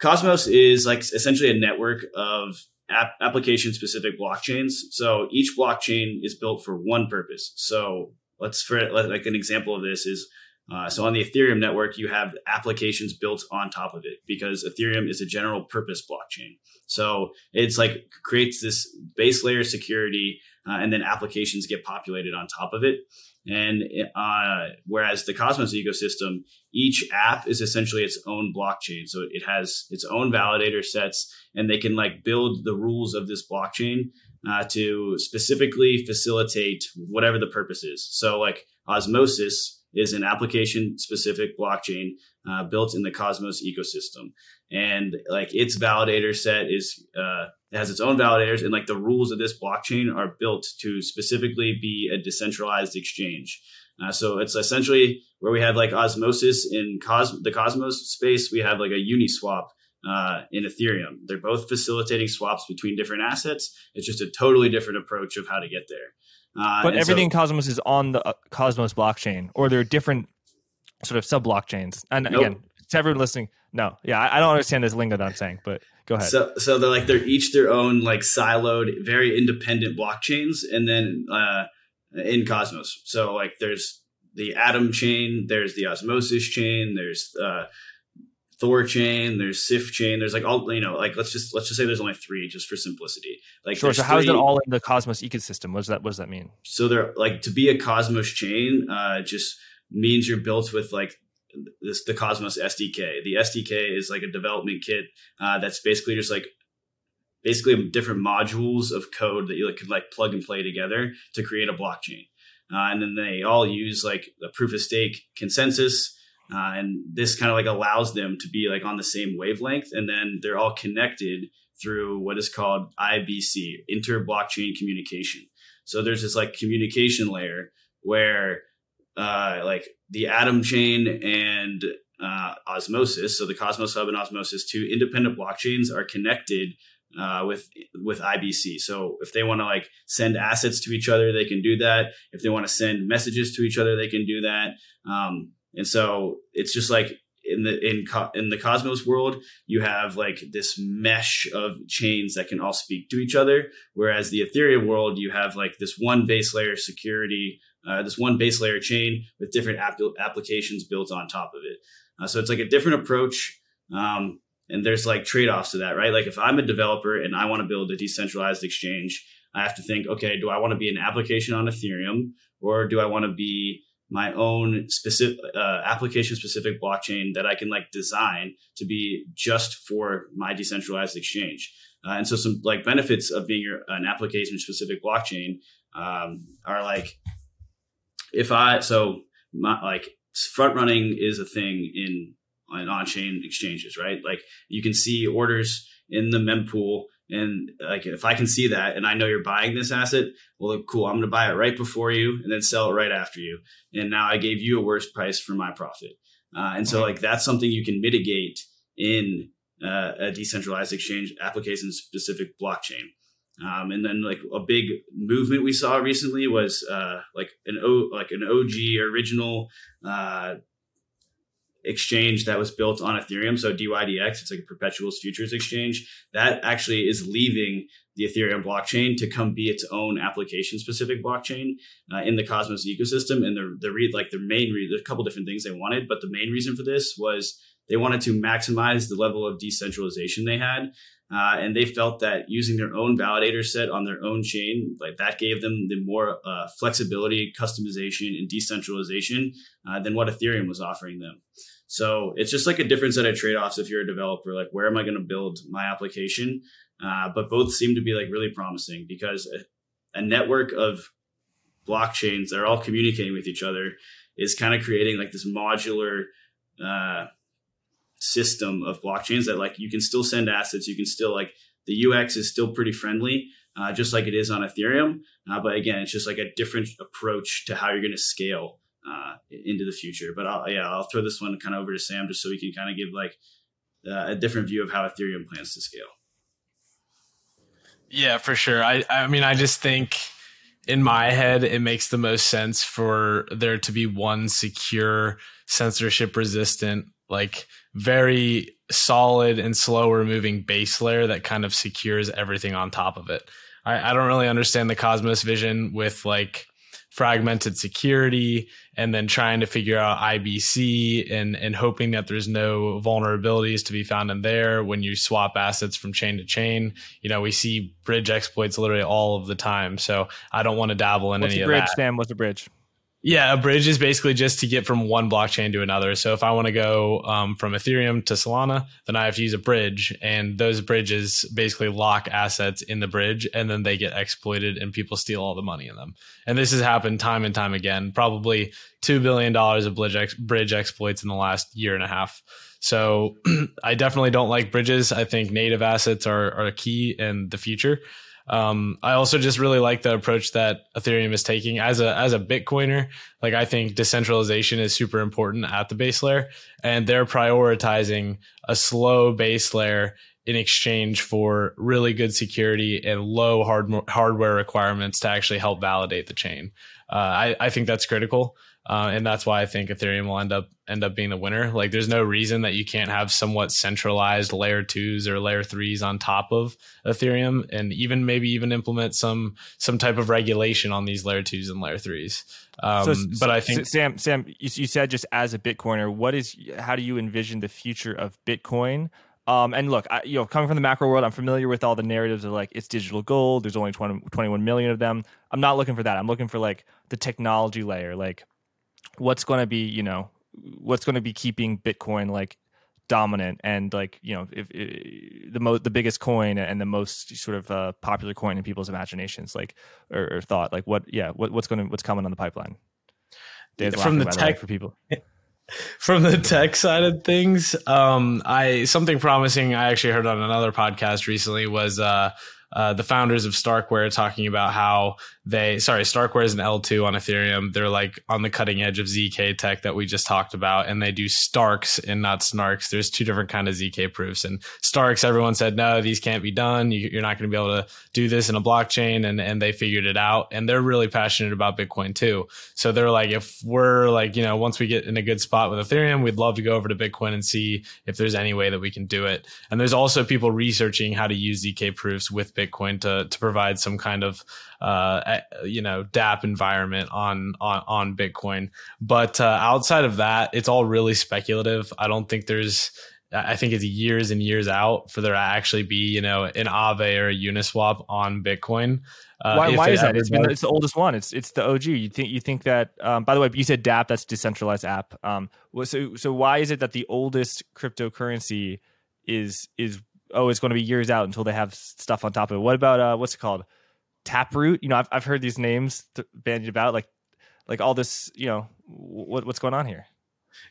Cosmos is like essentially a network of app- application specific blockchains. So each blockchain is built for one purpose. So let's for like an example of this is uh, so on the Ethereum network, you have applications built on top of it because Ethereum is a general purpose blockchain. So it's like creates this base layer security, uh, and then applications get populated on top of it. And uh, whereas the Cosmos ecosystem, each app is essentially its own blockchain. So it has its own validator sets, and they can like build the rules of this blockchain uh, to specifically facilitate whatever the purpose is. So like Osmosis is an application specific blockchain uh, built in the Cosmos ecosystem. And like its validator set is, uh, has its own validators and like the rules of this blockchain are built to specifically be a decentralized exchange. Uh, so it's essentially where we have like osmosis in Cos- the Cosmos space, we have like a Uniswap uh, in Ethereum. They're both facilitating swaps between different assets. It's just a totally different approach of how to get there. Uh, but everything so, Cosmos is on the uh, Cosmos blockchain, or there are different sort of sub blockchains. And nope. again, to everyone listening, no, yeah, I, I, don't understand this lingo that I'm saying, but go ahead. So, so they're like they're each their own like siloed, very independent blockchains, and then uh, in Cosmos. So like there's the Atom chain, there's the Osmosis chain, there's uh, THORChain, there's Sifchain, there's like all you know, like let's just let's just say there's only three just for simplicity. Like sure. So how how is that all in the Cosmos ecosystem? What does that what does that mean? So they're like to be a Cosmos chain, uh, just means you're built with like this the Cosmos SDK. The SDK is like a development kit uh, that's basically just like basically different modules of code that you like, could like plug and play together to create a blockchain. Uh, and then they all use like a proof of stake consensus uh, and this kind of like allows them to be like on the same wavelength. And then they're all connected through what is called IBC, inter blockchain communication. So there's this like communication layer where uh, like the Atom chain and uh, Osmosis, so the Cosmos Hub and Osmosis, two independent blockchains are connected uh, with with IBC. So if they want to like send assets to each other, they can do that. If they want to send messages to each other, they can do that. Um, and so it's just like in the in in the Cosmos world, you have like this mesh of chains that can all speak to each other. Whereas the Ethereum world, you have like this one base layer security, uh, this one base layer chain with different app- applications built on top of it. Uh, so it's like a different approach. Um, and there's like trade offs to that, right? Like if I'm a developer and I want to build a decentralized exchange, I have to think, okay, do I want to be an application on Ethereum or do I want to be my own specific uh, application specific blockchain that I can like design to be just for my decentralized exchange. Uh, and so some like benefits of being your, an application specific blockchain um, are like if I so my, like front running is a thing in on chain exchanges, right? Like you can see orders in the mempool and like if I can see that and I know you're buying this asset, well, cool. I'm going to buy it right before you and then sell it right after you. And now I gave you a worse price for my profit. Uh, and so like that's something you can mitigate in uh, a decentralized exchange application specific blockchain. Um, and then like a big movement we saw recently was uh, like an O like an OG original uh, exchange that was built on Ethereum. So dYdX, it's like a perpetuals futures exchange that actually is leaving the Ethereum blockchain to come be its own application specific blockchain uh, in the Cosmos ecosystem. And the, the read like the main read, a couple different things they wanted, but the main reason for this was they wanted to maximize the level of decentralization they had. Uh, and they felt that using their own validator set on their own chain, like that gave them the more uh, flexibility, customization, and decentralization uh, than what Ethereum was offering them. So it's just like a different set of trade offs if you're a developer. Like, where am I going to build my application? Uh, but both seem to be like really promising because a, a network of blockchains that are all communicating with each other is kind of creating like this modular uh, system of blockchains that like you can still send assets, you can still like the UX is still pretty friendly, uh, just like it is on Ethereum. Uh, but again, it's just like a different approach to how you're going to scale uh, into the future. But I'll, yeah, I'll throw this one kind of over to Sam just so we can kind of give like uh, a different view of how Ethereum plans to scale. Yeah, for sure. I I mean, I just think in my head it makes the most sense for there to be one secure, censorship resistant, like very solid and slower moving base layer that kind of secures everything on top of it. I, I don't really understand the Cosmos vision with like fragmented security and then trying to figure out IBC and and hoping that there's no vulnerabilities to be found in there when you swap assets from chain to chain. You know, we see bridge exploits literally all of the time. So I don't want to dabble in What's any of bridge, that. Sam? What's a bridge? Yeah, a bridge is basically just to get from one blockchain to another. So if I want to go um, from Ethereum to Solana, then I have to use a bridge, and those bridges basically lock assets in the bridge, and then they get exploited, and people steal all the money in them. And this has happened time and time again. Probably two billion dollars of bridge ex- bridge exploits in the last year and a half. So [clears throat] I definitely don't like bridges. I think native assets are are key in the future. Um, I also just really like the approach that Ethereum is taking as a as a Bitcoiner. Like I think decentralization is super important at the base layer, and they're prioritizing a slow base layer in exchange for really good security and low hard, hardware requirements to actually help validate the chain. Uh, I, I think that's critical. Uh, and that's why I think Ethereum will end up end up being the winner. Like, there's no reason that you can't have somewhat centralized layer twos or layer threes on top of Ethereum, and even maybe even implement some some type of regulation on these layer twos and layer threes. Um, so, but I think Sam, Sam, you, you said just as a Bitcoiner, what is how do you envision the future of Bitcoin? Um, and look, I, you know, coming from the macro world, I'm familiar with all the narratives of like it's digital gold. There's only 20, 21 million of them. I'm not looking for that. I'm looking for like the technology layer, like what's going to be, you know, what's going to be keeping Bitcoin like dominant and like you know if, if the most the biggest coin and the most sort of uh, popular coin in people's imaginations like or, or thought like what yeah what, what's going to what's coming on the pipeline? Dan's from the tech for people. [laughs] From the tech side of things, um, I something promising I actually heard on another podcast recently was uh, uh, the founders of StarkWare talking about how they sorry StarkWare is an L2 on Ethereum. They're like on the cutting edge of ZK tech that we just talked about, and they do Starks and not Snarks. There's two different kind of ZK proofs, and Starks. Everyone said no, these can't be done. You, are not going to be able to do this in a blockchain, and and they figured it out. And they're really passionate about Bitcoin too. So they're like, if we're like you know once we get in a good spot with Ethereum, we'd love to go over to Bitcoin and see if there's any way that we can do it. And there's also people researching how to use ZK proofs with Bitcoin to to provide some kind of uh, you know DApp environment on on on Bitcoin. But uh, outside of that, it's all really speculative. I don't think there's I think it's years and years out for there to actually be, you know, an Aave or a Uniswap on Bitcoin. Uh, why, why is that? It's, been, it's the oldest one. It's it's the OG. You think you think that? Um, by the way, you said DApp. That's decentralized app. Um, so so why is it that the oldest cryptocurrency is is oh it's going to be years out until they have stuff on top of it? What about uh, what's it called? Taproot. You know, I've I've heard these names bandied about, like like all this. You know, what what's going on here?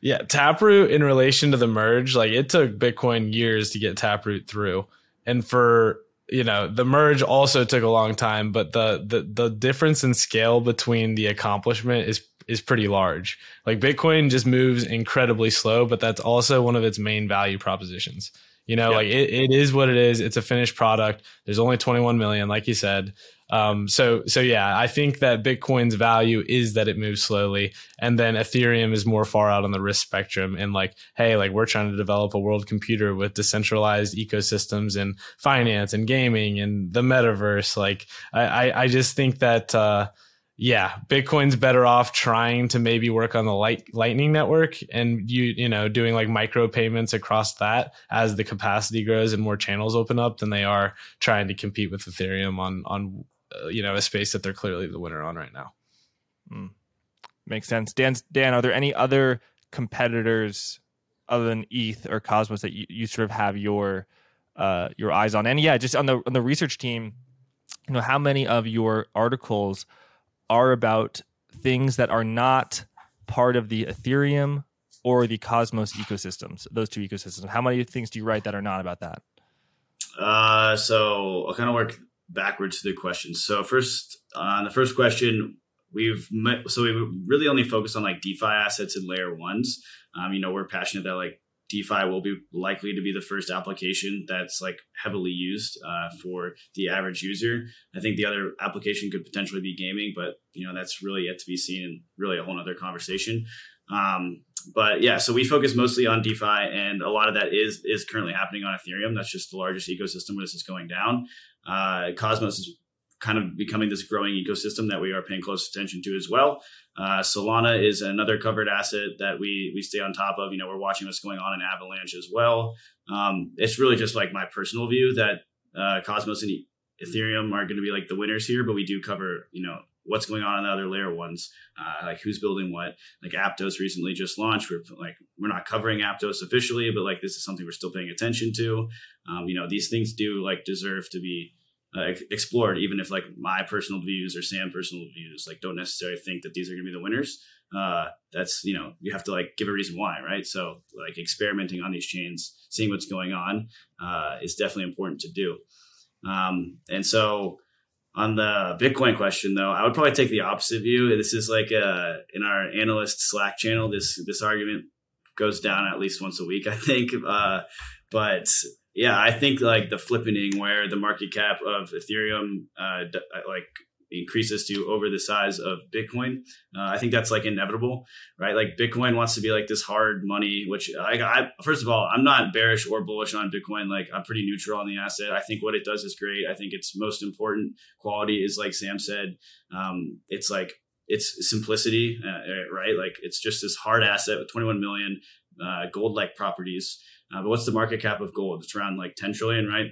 Yeah, Taproot in relation to the merge, like it took Bitcoin years to get Taproot through, and for you know the merge also took a long time, but the the the difference in scale between the accomplishment is is pretty large. Like Bitcoin just moves incredibly slow, but that's also one of its main value propositions. You know, like it, it is what it is. It's a finished product. There's only 21 million, like you said. Um, so so yeah, I think that Bitcoin's value is that it moves slowly, and then Ethereum is more far out on the risk spectrum. And like, hey, like we're trying to develop a world computer with decentralized ecosystems and finance and gaming and the metaverse. Like, I I, I just think that. Uh, yeah, Bitcoin's better off trying to maybe work on the light, Lightning network and you you know doing like micro payments across that as the capacity grows and more channels open up than they are trying to compete with Ethereum on on uh, you know a space that they're clearly the winner on right now. Mm. Makes sense. Dan, Dan, are there any other competitors other than ETH or Cosmos that you, you sort of have your uh, your eyes on? And yeah, just on the on the research team, you know, how many of your articles are about things that are not part of the Ethereum or the Cosmos ecosystems? Those two ecosystems. How many things do you write that are not about that? Uh, so I'll kind of work backwards to the questions. So first, on uh, the first question, we've met, so we really only focus on like DeFi assets and layer ones. Um, you know, we're passionate that like DeFi will be likely to be the first application that's like heavily used uh, for the average user. I think the other application could potentially be gaming, but you know that's really yet to be seen and really a whole other conversation. Um, but yeah, so we focus mostly on DeFi, and a lot of that is is currently happening on Ethereum. That's just the largest ecosystem where this is going down. Uh, Cosmos is kind of becoming this growing ecosystem that we are paying close attention to as well. Uh, Solana is another covered asset that we we stay on top of. You know, we're watching what's going on in Avalanche as well. Um, it's really just like my personal view that uh, Cosmos and Ethereum are going to be like the winners here, but we do cover you know what's going on in the other layer ones, uh, like who's building what. Like Aptos recently just launched. We're like we're not covering Aptos officially, but like this is something we're still paying attention to. Um, you know, these things do like deserve to be uh, explored, even if like my personal views or Sam personal views like don't necessarily think that these are going to be the winners. Uh, that's you know you have to like give a reason why, right? So like experimenting on these chains, seeing what's going on, uh, is definitely important to do. Um, and so on the Bitcoin question, though, I would probably take the opposite view. This is like uh, in our analyst Slack channel. This this argument goes down at least once a week, I think. Uh, but yeah, I think like the flippening where the market cap of Ethereum uh, like increases to over the size of Bitcoin. Uh, I think that's like inevitable, right? Like Bitcoin wants to be like this hard money, which I, I, first of all, I'm not bearish or bullish on Bitcoin. Like I'm pretty neutral on the asset. I think what it does is great. I think its most important quality is like Sam said, um, it's like it's simplicity, uh, right? Like it's just this hard asset with 21 million uh, gold-like properties. Uh, but what's the market cap of gold? It's around like 10 trillion, right?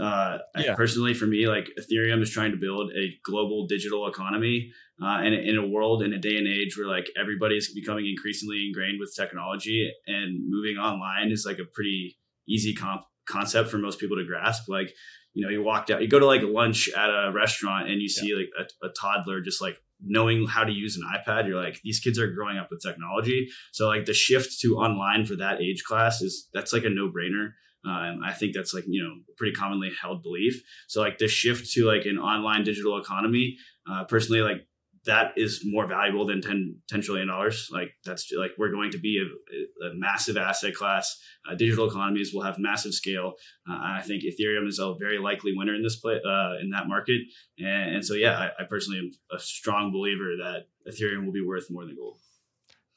Uh, yeah. personally, for me, like Ethereum is trying to build a global digital economy, uh, and in a world in a day and age where like everybody's becoming increasingly ingrained with technology, and moving online is like a pretty easy comp- concept for most people to grasp. Like, you know, you walked out, you go to like lunch at a restaurant, and you see yeah. like a, a toddler just like knowing how to use an iPad, you're like, these kids are growing up with technology. So like the shift to online for that age class is that's like a no brainer. Uh, and I think that's like, you know, pretty commonly held belief. So like the shift to like an online digital economy, uh, personally, like that is more valuable than 10, $10 trillion. Like that's like, we're going to be a, a massive asset class. Uh, digital economies will have massive scale. Uh, I think Ethereum is a very likely winner in this play, uh, in that market. And, and so, yeah, I, I personally am a strong believer that Ethereum will be worth more than gold.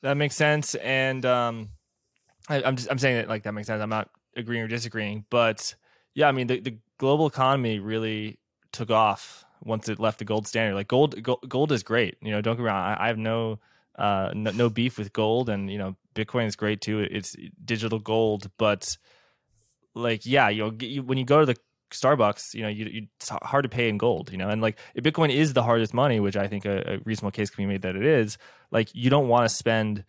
That makes sense. And, um, I, am just, I'm saying it like that makes sense. I'm not agreeing or disagreeing, but yeah, I mean the, the global economy really took off once it left the gold standard. Like gold, gold, gold is great. You know, don't get wrong. I, I have no, uh, no, no beef with gold, and you know, Bitcoin is great too. It's digital gold, but like, yeah, you know, you, when you go to the Starbucks, you know, you, you, it's hard to pay in gold, you know, and like Bitcoin is the hardest money, which I think a, a reasonable case can be made that it is. Like, you don't want to spend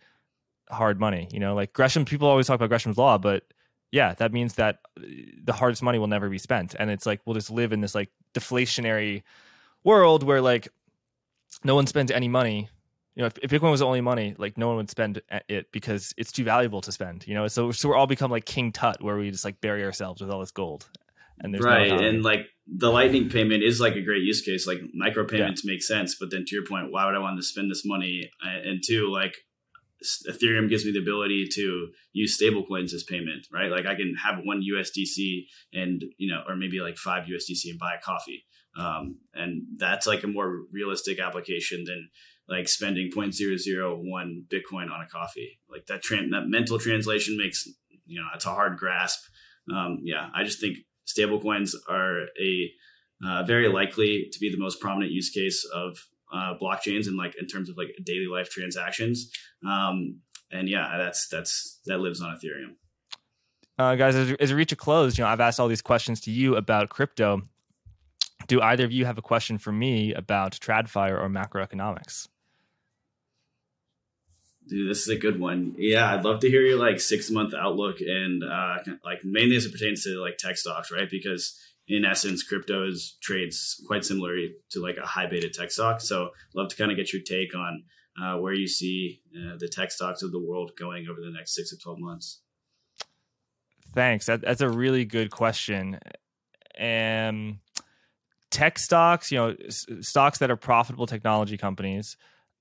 hard money, you know, like Gresham. People always talk about Gresham's law, but yeah, that means that uh, the hardest money will never be spent. And it's like we'll just live in this like deflationary world where like no one spends any money. You know, if, if Bitcoin was the only money, like no one would spend it because it's too valuable to spend. You know, so so we're all become like King Tut, where we just like bury ourselves with all this gold. And there's right, no and like the Lightning payment is like a great use case. Like micropayments yeah. make sense, but then to your point, why would I want to spend this money? And two, like Ethereum gives me the ability to use stablecoins as payment, right? Like I can have one USDC and you know, or maybe like five USDC and buy a coffee, um, and that's like a more realistic application than like spending 0.001 Bitcoin on a coffee. Like that, that mental translation makes you know it's a hard grasp. Um, yeah, I just think stablecoins are a uh, very likely to be the most prominent use case of uh, blockchains and like in terms of like daily life transactions. Um, and yeah, that's that's that lives on Ethereum. Uh, guys, as we reach a close, you know, I've asked all these questions to you about crypto. Do either of you have a question for me about TradFi or macroeconomics? Dude, this is a good one. Yeah, I'd love to hear your like six month outlook and uh, like mainly as it pertains to like tech stocks, right? Because in essence, crypto is trades quite similar to like a high beta tech stock. So, love to kind of get your take on uh, where you see uh, the tech stocks of the world going over the next six to 12 months. Thanks. That, that's a really good question. And tech stocks, you know, s- stocks that are profitable technology companies,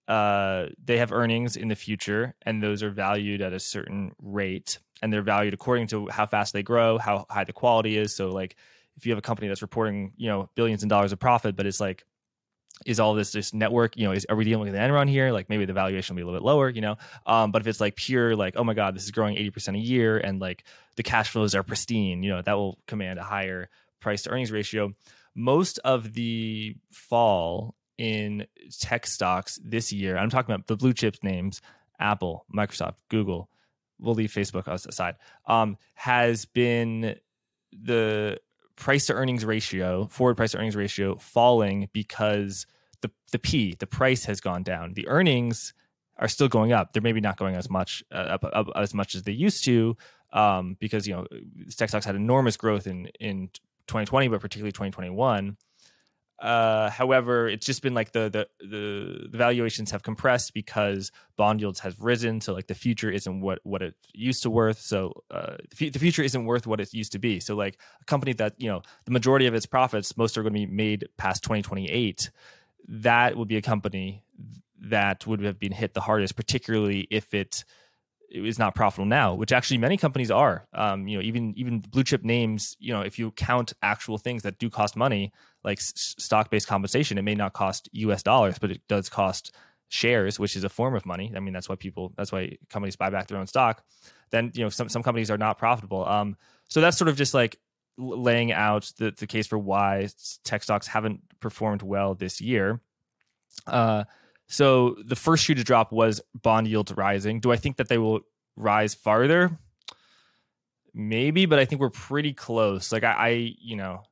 uh, they have earnings in the future, and those are valued at a certain rate, and they're valued according to how fast they grow, how high the quality is. So, like, if you have a company that's reporting you know billions of dollars of profit but it's like is all this just network you know is are we dealing with an Enron here? Like maybe the valuation will be a little bit lower you know? Um, but if it's like pure like oh my god this is growing 80% a year and like the cash flows are pristine you know that will command a higher price to earnings ratio most of the fall in tech stocks this year i'm talking about the blue chips names apple microsoft google we'll leave facebook aside um, has been the price to earnings ratio, forward price to earnings ratio falling because the the P, the price has gone down. The earnings are still going up. They're maybe not going as much uh, up, up, as much as they used to um, because you know tech stocks had enormous growth in in 2020, but particularly 2021. Uh, however, it's just been like the, the the valuations have compressed because bond yields have risen. So like the future isn't what what it used to worth. So uh, the, the future isn't worth what it used to be. So like a company that you know the majority of its profits, most are going to be made past 2028. That would be a company that would have been hit the hardest, particularly if it is not profitable now, which actually many companies are. Um, you know, even even blue chip names. You know, if you count actual things that do cost money, like s- stock based compensation, it may not cost U.S. dollars, but it does cost shares, which is a form of money. I mean, that's why people, that's why companies buy back their own stock. Then you know, some some companies are not profitable. Um, so that's sort of just like laying out the the case for why tech stocks haven't performed well this year. Uh, so the first shoe to drop was bond yields rising. Do I think that they will rise farther? Maybe, but I think we're pretty close. Like I, I you know,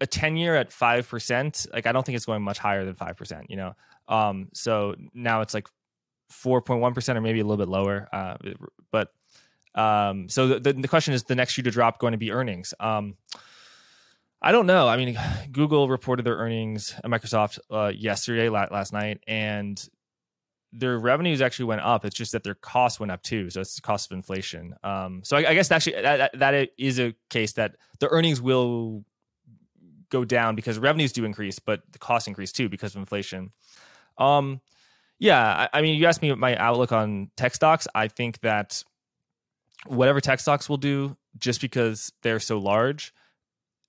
a 10 year at 5%, like I don't think it's going much higher than 5%, you know. Um so now it's like 4.1% or maybe a little bit lower. Uh but um so the, the question is the next shoe to drop going to be earnings. Um I don't know. I mean, [sighs] Google reported their earnings at Microsoft uh, yesterday, last night, and their revenues actually went up. It's just that their costs went up too. So it's the cost of inflation. Um, so I, I, guess actually that, that is a case that the earnings will go down because revenues do increase, but the costs increase too because of inflation. Um, yeah, I, I mean, you asked me my outlook on tech stocks. I think that whatever tech stocks will do, just because they're so large,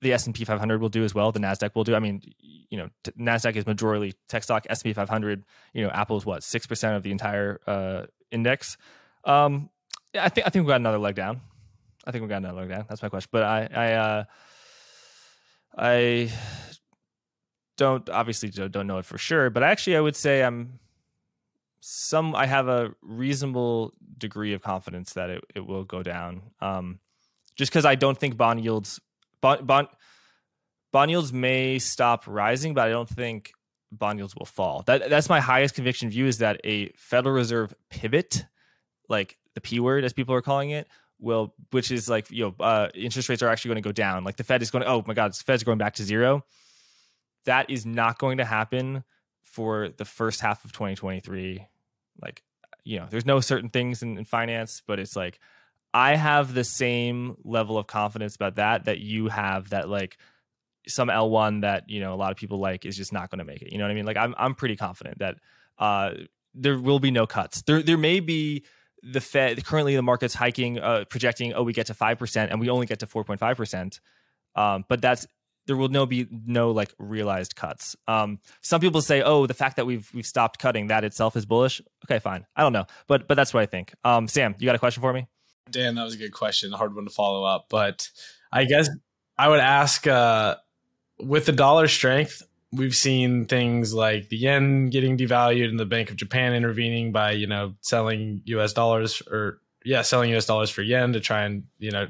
the S&P 500 will do as well. The Nasdaq will do. I mean, you know, Nasdaq is majority tech stock. S&P 500, you know, Apple is what six percent of the entire uh, index. Um, I think I think we got another leg down. I think we got another leg down. That's my question. But I I uh, I don't obviously don't know it for sure. But actually, I would say I'm some. I have a reasonable degree of confidence that it, it will go down. Um, just because I don't think bond yields bond bond bond yields may stop rising, but I don't think bond yields will fall. That that's my highest conviction view is that a Federal Reserve pivot, like the P word as people are calling it, will which is like you know uh, interest rates are actually going to go down. Like the Fed is going to oh my god, the Fed's going back to zero. That is not going to happen for the first half of 2023. Like you know, there's no certain things in, in finance, but it's like I have the same level of confidence about that that you have that like some L1 that, you know, a lot of people like is just not going to make it. You know what I mean? Like I'm I'm pretty confident that uh there will be no cuts. There there may be the Fed currently the market's hiking uh projecting oh we get to 5% and we only get to 4.5%. Um but that's there will no be no like realized cuts. Um, some people say, "Oh, the fact that we've we've stopped cutting that itself is bullish." Okay, fine. I don't know, but but that's what I think. Um, Sam, you got a question for me? Dan, that was a good question. A hard one to follow up, but I guess I would ask uh, with the dollar strength, we've seen things like the yen getting devalued and the Bank of Japan intervening by, you know, selling US dollars or yeah, selling US dollars for yen to try and, you know,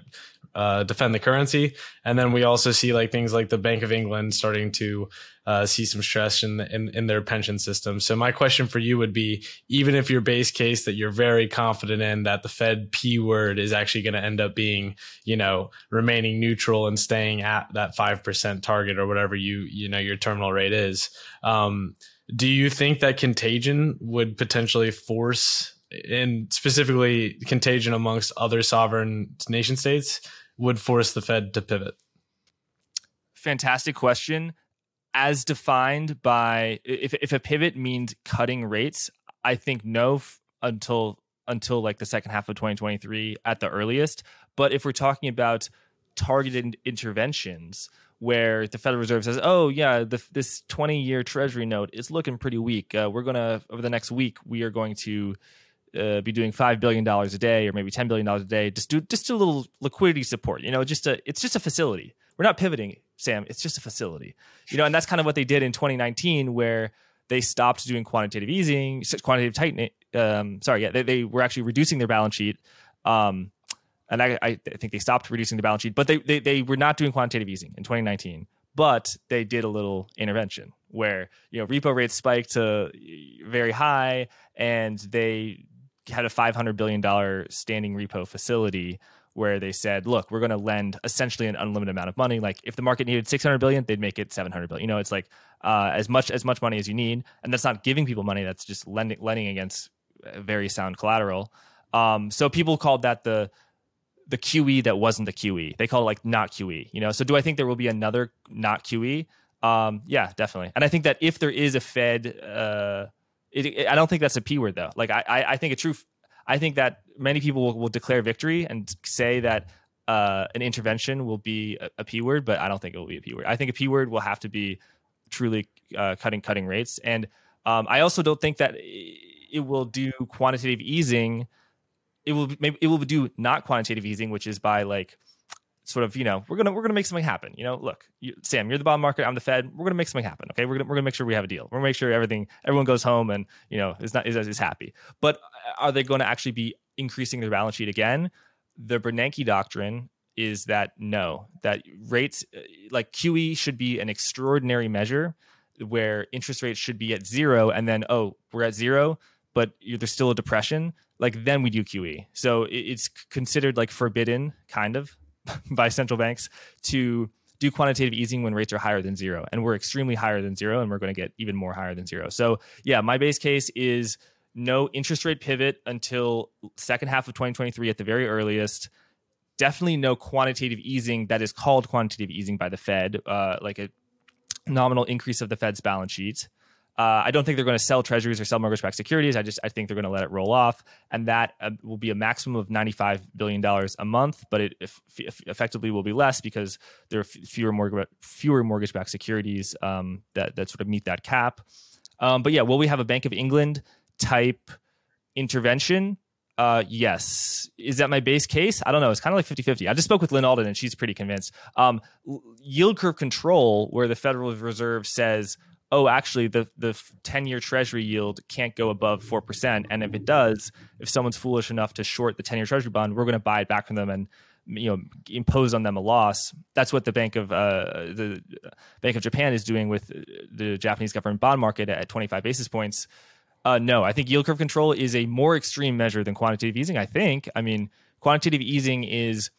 uh, defend the currency. And then we also see like things like the Bank of England starting to uh, see some stress in, in, in their pension system. So my question for you would be, even if your base case that you're very confident in that the Fed P word is actually going to end up being, you know, remaining neutral and staying at that five percent target or whatever you you know your terminal rate is. Um, do you think that contagion would potentially force and specifically contagion amongst other sovereign nation states would force the Fed to pivot? Fantastic question. As defined by if if a pivot means cutting rates, I think no f- until until like the second half of 2023 at the earliest. But if we're talking about targeted interventions where the Federal Reserve says, "Oh yeah, the, this 20-year Treasury note is looking pretty weak. Uh, we're gonna over the next week we are going to uh, be doing five billion dollars a day or maybe ten billion dollars a day. Just do just a little liquidity support. You know, just a it's just a facility. We're not pivoting, Sam. It's just a facility. You know, and that's kind of what they did in 2019, where they stopped doing quantitative easing, quantitative tightening. Um, sorry, yeah, they, they were actually reducing their balance sheet. Um, and I, I think they stopped reducing the balance sheet, but they, they they were not doing quantitative easing in 2019. But they did a little intervention where you know repo rates spiked to very high, and they had a $500 billion standing repo facility where they said, "Look, we're going to lend essentially an unlimited amount of money. Like if the market needed 600 billion, they'd make it 700 billion. You know, it's like uh, as much as much money as you need, and that's not giving people money. That's just lending lending against very sound collateral. Um, so people called that the the QE that wasn't the QE. They call it like not QE. You know, so do I think there will be another not QE? Um, yeah, definitely. And I think that if there is a Fed, uh, it, it, I don't think that's a P word though. Like I, I, I think a true I think that many people will, will declare victory and say that uh, an intervention will be a, a p word, but I don't think it will be a p word. I think a p word will have to be truly uh, cutting cutting rates, and um, I also don't think that it will do quantitative easing. It will maybe it will do not quantitative easing, which is by like sort of you know we're gonna we're gonna make something happen. You know, look, you, Sam, you're the bond market, I'm the Fed. We're gonna make something happen. Okay, we're gonna we're gonna make sure we have a deal. We're gonna make sure everything everyone goes home and you know is not is, is happy. But are they going to actually be increasing their balance sheet again? The Bernanke doctrine is that no, that rates uh, like QE should be an extraordinary measure where interest rates should be at zero and then oh we're at zero but there's still a depression like then we do QE so it's considered like forbidden kind of [laughs] by central banks to do quantitative easing when rates are higher than zero. And we're extremely higher than zero and we're going to get even more higher than zero. So yeah my base case is no interest rate pivot until second half of 2023 at the very earliest. Definitely no quantitative easing that is called quantitative easing by the fed uh, like a nominal increase of the fed's balance sheet uh, I don't think they're going to sell treasuries or sell mortgage-backed securities. I just I think they're going to let it roll off, and that uh, will be a maximum of ninety-five billion dollars a month. But it if, if effectively will be less because there are f- fewer mortgage fewer mortgage-backed securities um, that that sort of meet that cap. Um, but yeah, will we have a Bank of England type intervention? Uh, yes. Is that my base case? I don't know. It's kind of like 50 50. I just spoke with Lyn Alden and she's pretty convinced. Um, yield curve control, where the Federal Reserve says, oh, actually, the the ten year Treasury yield can't go above four percent, and if it does, if someone's foolish enough to short the ten year Treasury bond, we're going to buy it back from them and you know impose on them a loss. That's what the Bank of uh, the Bank of Japan is doing with the Japanese government bond market at twenty five basis points. Uh, no, I think yield curve control is a more extreme measure than quantitative easing. I think. I mean, quantitative easing is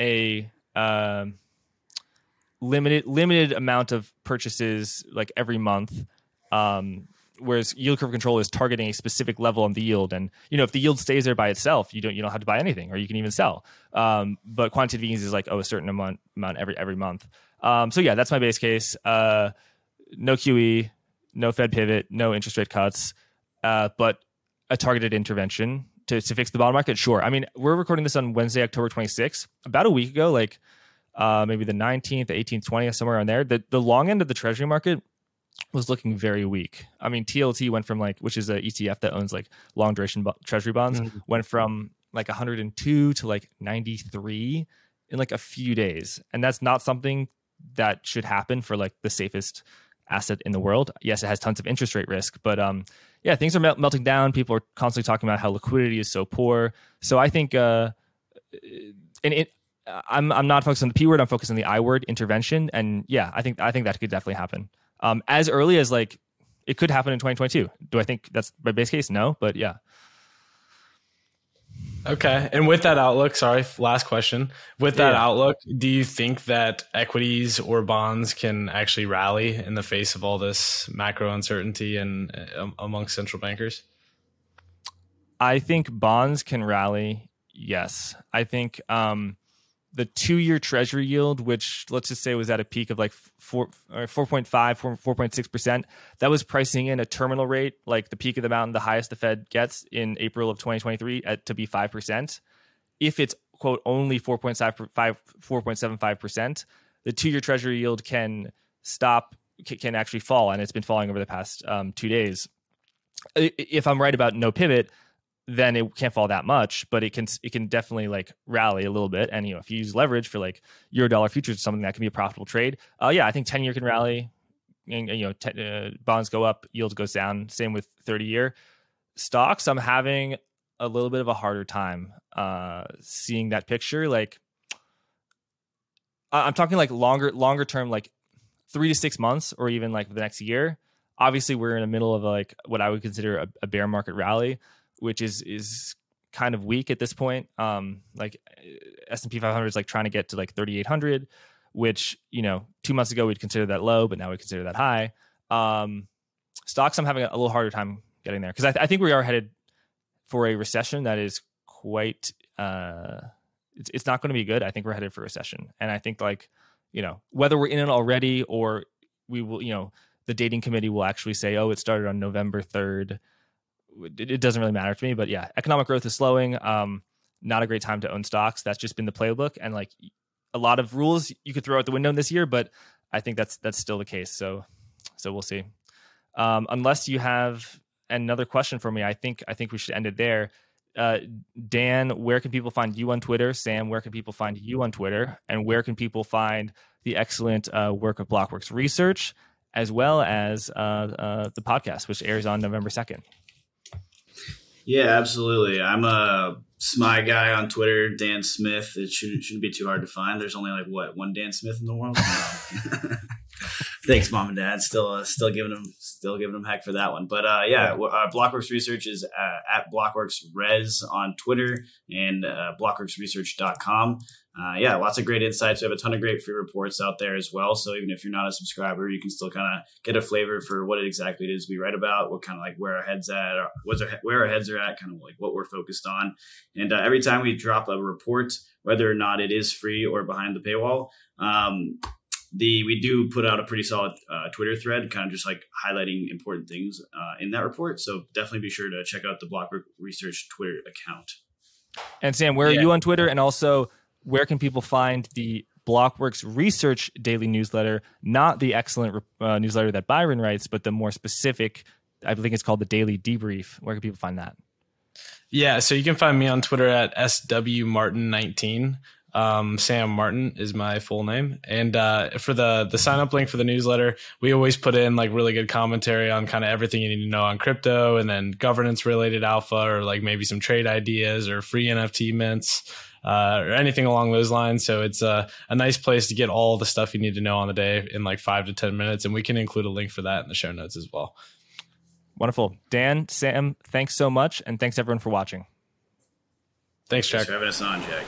a um, limited limited amount of purchases like every month. Um, whereas yield curve control is targeting a specific level on the yield. And you know if the yield stays there by itself you don't you don't have to buy anything or you can even sell. Um, but quantitative easing is like oh a certain amount amount every every month. Um, so yeah that's my base case. Uh, no qe no fed pivot no interest rate cuts. Uh, but a targeted intervention to, to fix the bond market? Sure. I mean we're recording this on wednesday october 26th about a week ago like uh, maybe the 19th, the 18th, 20th, somewhere on there. The, the long end of the treasury market was looking very weak. I mean, TLT went from like, which is an ETF that owns like long duration bo- treasury bonds, mm-hmm. went from like 102 to like 93 in like a few days. And that's not something that should happen for like the safest asset in the world. Yes, it has tons of interest rate risk, but um, yeah, things are mel- melting down. People are constantly talking about how liquidity is so poor. So I think, uh, and it, I'm I'm not focused on the P word. I'm focused on the I word intervention, and yeah, I think I think that could definitely happen. Um, as early as like it could happen in 2022. Do I think that's my base case? No, but yeah. Okay, and with that outlook, sorry, last question. With that yeah. outlook, do you think that equities or bonds can actually rally in the face of all this macro uncertainty and uh, amongst central bankers? I think bonds can rally. Yes, I think. Um, the two year treasury yield, which let's just say was at a peak of like 4, 4.5, 4.6%, that was pricing in a terminal rate, like the peak of the mountain, the highest the Fed gets in April of 2023 at, to be 5%. If it's, quote, only 4.5, 4.75%, the two year treasury yield can stop, can actually fall. And it's been falling over the past um, two days. If I'm right about no pivot, then it can't fall that much, but it can it can definitely like rally a little bit. And you know, if you use leverage for like euro dollar futures, something that can be a profitable trade. Uh, yeah, I think ten year can rally. And, you know, uh, bonds go up, yields goes down. Same with thirty year stocks. I'm having a little bit of a harder time uh, seeing that picture. Like, I'm talking like longer longer term, like three to six months, or even like the next year. Obviously, we're in the middle of like what I would consider a, a bear market rally which is is kind of weak at this point. Um, like S&P 500 is like trying to get to like 3800, which, you know, 2 months ago we'd consider that low, but now we consider that high. Um stocks I'm having a little harder time getting there because I, th- I think we are headed for a recession that is quite uh it's, it's not going to be good. I think we're headed for a recession. And I think like, you know, whether we're in it already or we will, you know, the dating committee will actually say, "Oh, it started on November 3rd." It, it doesn't really matter to me, but yeah, economic growth is slowing. Um not a great time to own stocks. That's just been the playbook and like a lot of rules you could throw out the window this year, but I think that's that's still the case. So so we'll see. Um unless you have another question for me, I think I think we should end it there uh, Dan, where can people find you on Twitter? Sam, where can people find you on Twitter? And where can people find the excellent uh, work of Blockworks Research, as well as uh, uh the podcast, which airs on November 2nd? Yeah, absolutely. I'm a SMY guy on Twitter, Dan Smith. It shouldn't, shouldn't be too hard to find. There's only like, what, one Dan Smith in the world? [laughs] [laughs] [laughs] Thanks, mom and dad. Still, uh, still giving them, still giving them heck for that one. But uh, yeah, uh, Blockworks Research is uh, at Blockworks Res on Twitter and uh, blockworksresearch.com. Uh, yeah, lots of great insights. We have a ton of great free reports out there as well. So even if you're not a subscriber, you can still kind of get a flavor for what exactly it is we write about, what kind of like where our heads at, or what's our, where our heads are at, kind of like what we're focused on. And uh, every time we drop a report, whether or not it is free or behind the paywall, um, the we do put out a pretty solid uh, Twitter thread, kind of just like highlighting important things uh, in that report. So definitely be sure to check out the Blockwork Research Twitter account. And Sam, where yeah. are you on Twitter? And also, where can people find the Blockworks Research daily newsletter? Not the excellent uh, newsletter that Byron writes, but the more specific. I think it's called the Daily Debrief. Where can people find that? Yeah, so you can find me on Twitter at swmartin19. Um, Sam Martin is my full name, and uh, for the the sign up link for the newsletter, we always put in like really good commentary on kind of everything you need to know on crypto, and then governance related alpha, or like maybe some trade ideas or free NFT mints. Uh, or anything along those lines. So it's a, a nice place to get all the stuff you need to know on the day in like five to 10 minutes. And we can include a link for that in the show notes as well. Wonderful. Dan, Sam, thanks so much. And thanks everyone for watching. Thanks, Jack. Thanks for having us on, Jack.